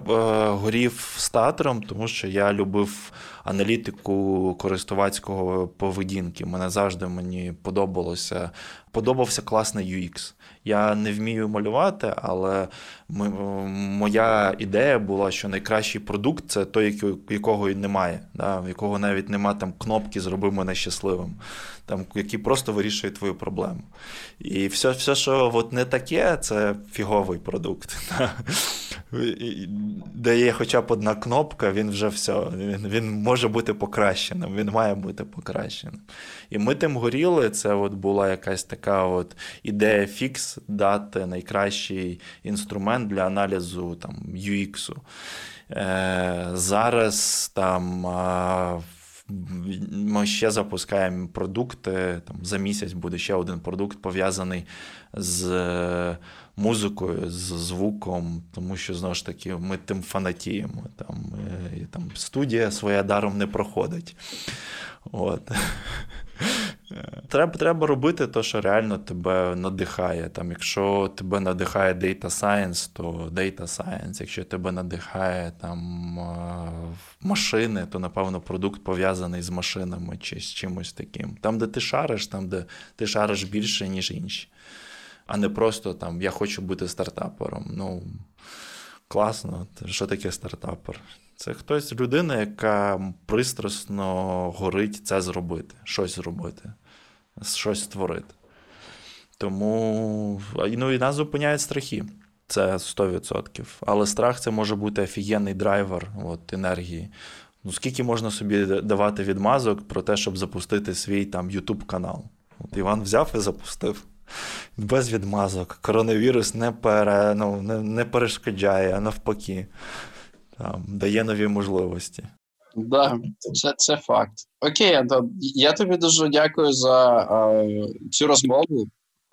горів статором, тому що я любив аналітику користувацького поведінки. Мене завжди мені подобалося, подобався класний UX. Я не вмію малювати, але моя ідея була, що найкращий продукт це той, якого і немає, да, якого навіть немає там кнопки Зроби мене щасливим, там, який просто вирішує твою проблему. І все, все що от не таке, це фіговий продукт. Де є хоча б одна кнопка, він вже все, він, він може бути покращеним, він має бути покращеним. І ми тим горіли, це от була якась така от ідея фікс дати найкращий інструмент для аналізу там, UX. Е, Зараз там ми ще запускаємо продукти. Там За місяць буде ще один продукт пов'язаний з е, музикою, з звуком, тому що знову ж таки ми тим фанатіємо. Там, е, і, там Студія своя даром не проходить. От. Треба треба робити те, що реально тебе надихає. Там, Якщо тебе надихає Data Science, то Data Science. Якщо тебе надихає там, машини, то, напевно, продукт пов'язаний з машинами чи з чимось таким. Там, де ти шариш, там, де ти шариш більше, ніж інші. А не просто там я хочу бути стартапером. Ну, класно. Що таке стартапер? Це хтось людина, яка пристрасно горить це зробити, щось зробити, щось створити. Тому ну, і нас зупиняють страхи. Це 100%. Але страх це може бути офігенний драйвер от, енергії. Ну, Скільки можна собі давати відмазок про те, щоб запустити свій там YouTube канал? От Іван взяв і запустив. Без відмазок. Коронавірус не пере, ну, не, не перешкоджає, а навпаки там, дає нові можливості. Да, це це факт. Окей, я тобі дуже дякую за е, цю розмову.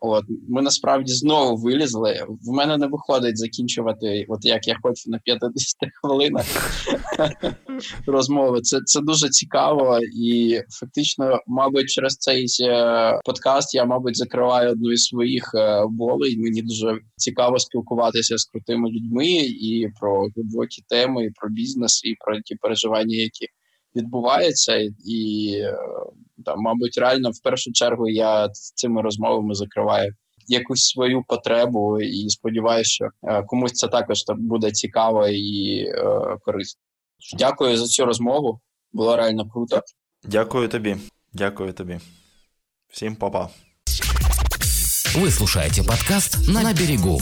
От ми насправді знову вилізли. В мене не виходить закінчувати, от як я хочу на 50 хвилинах розмови. Це це дуже цікаво, і фактично, мабуть, через цей е, подкаст я, мабуть, закриваю одну із своїх е, болей. Мені дуже цікаво спілкуватися з крутими людьми і про глибокі теми, і про бізнес, і про ті переживання, які відбуваються, і там, мабуть, реально в першу чергу я цими розмовами закриваю якусь свою потребу, і сподіваюся, що е, комусь це також буде цікаво і е, корисно. Дякую за цю розмову. Було реально круто. Дякую тобі. Дякую тобі. Всім па-па. Вы слушаете подкаст «На берегу».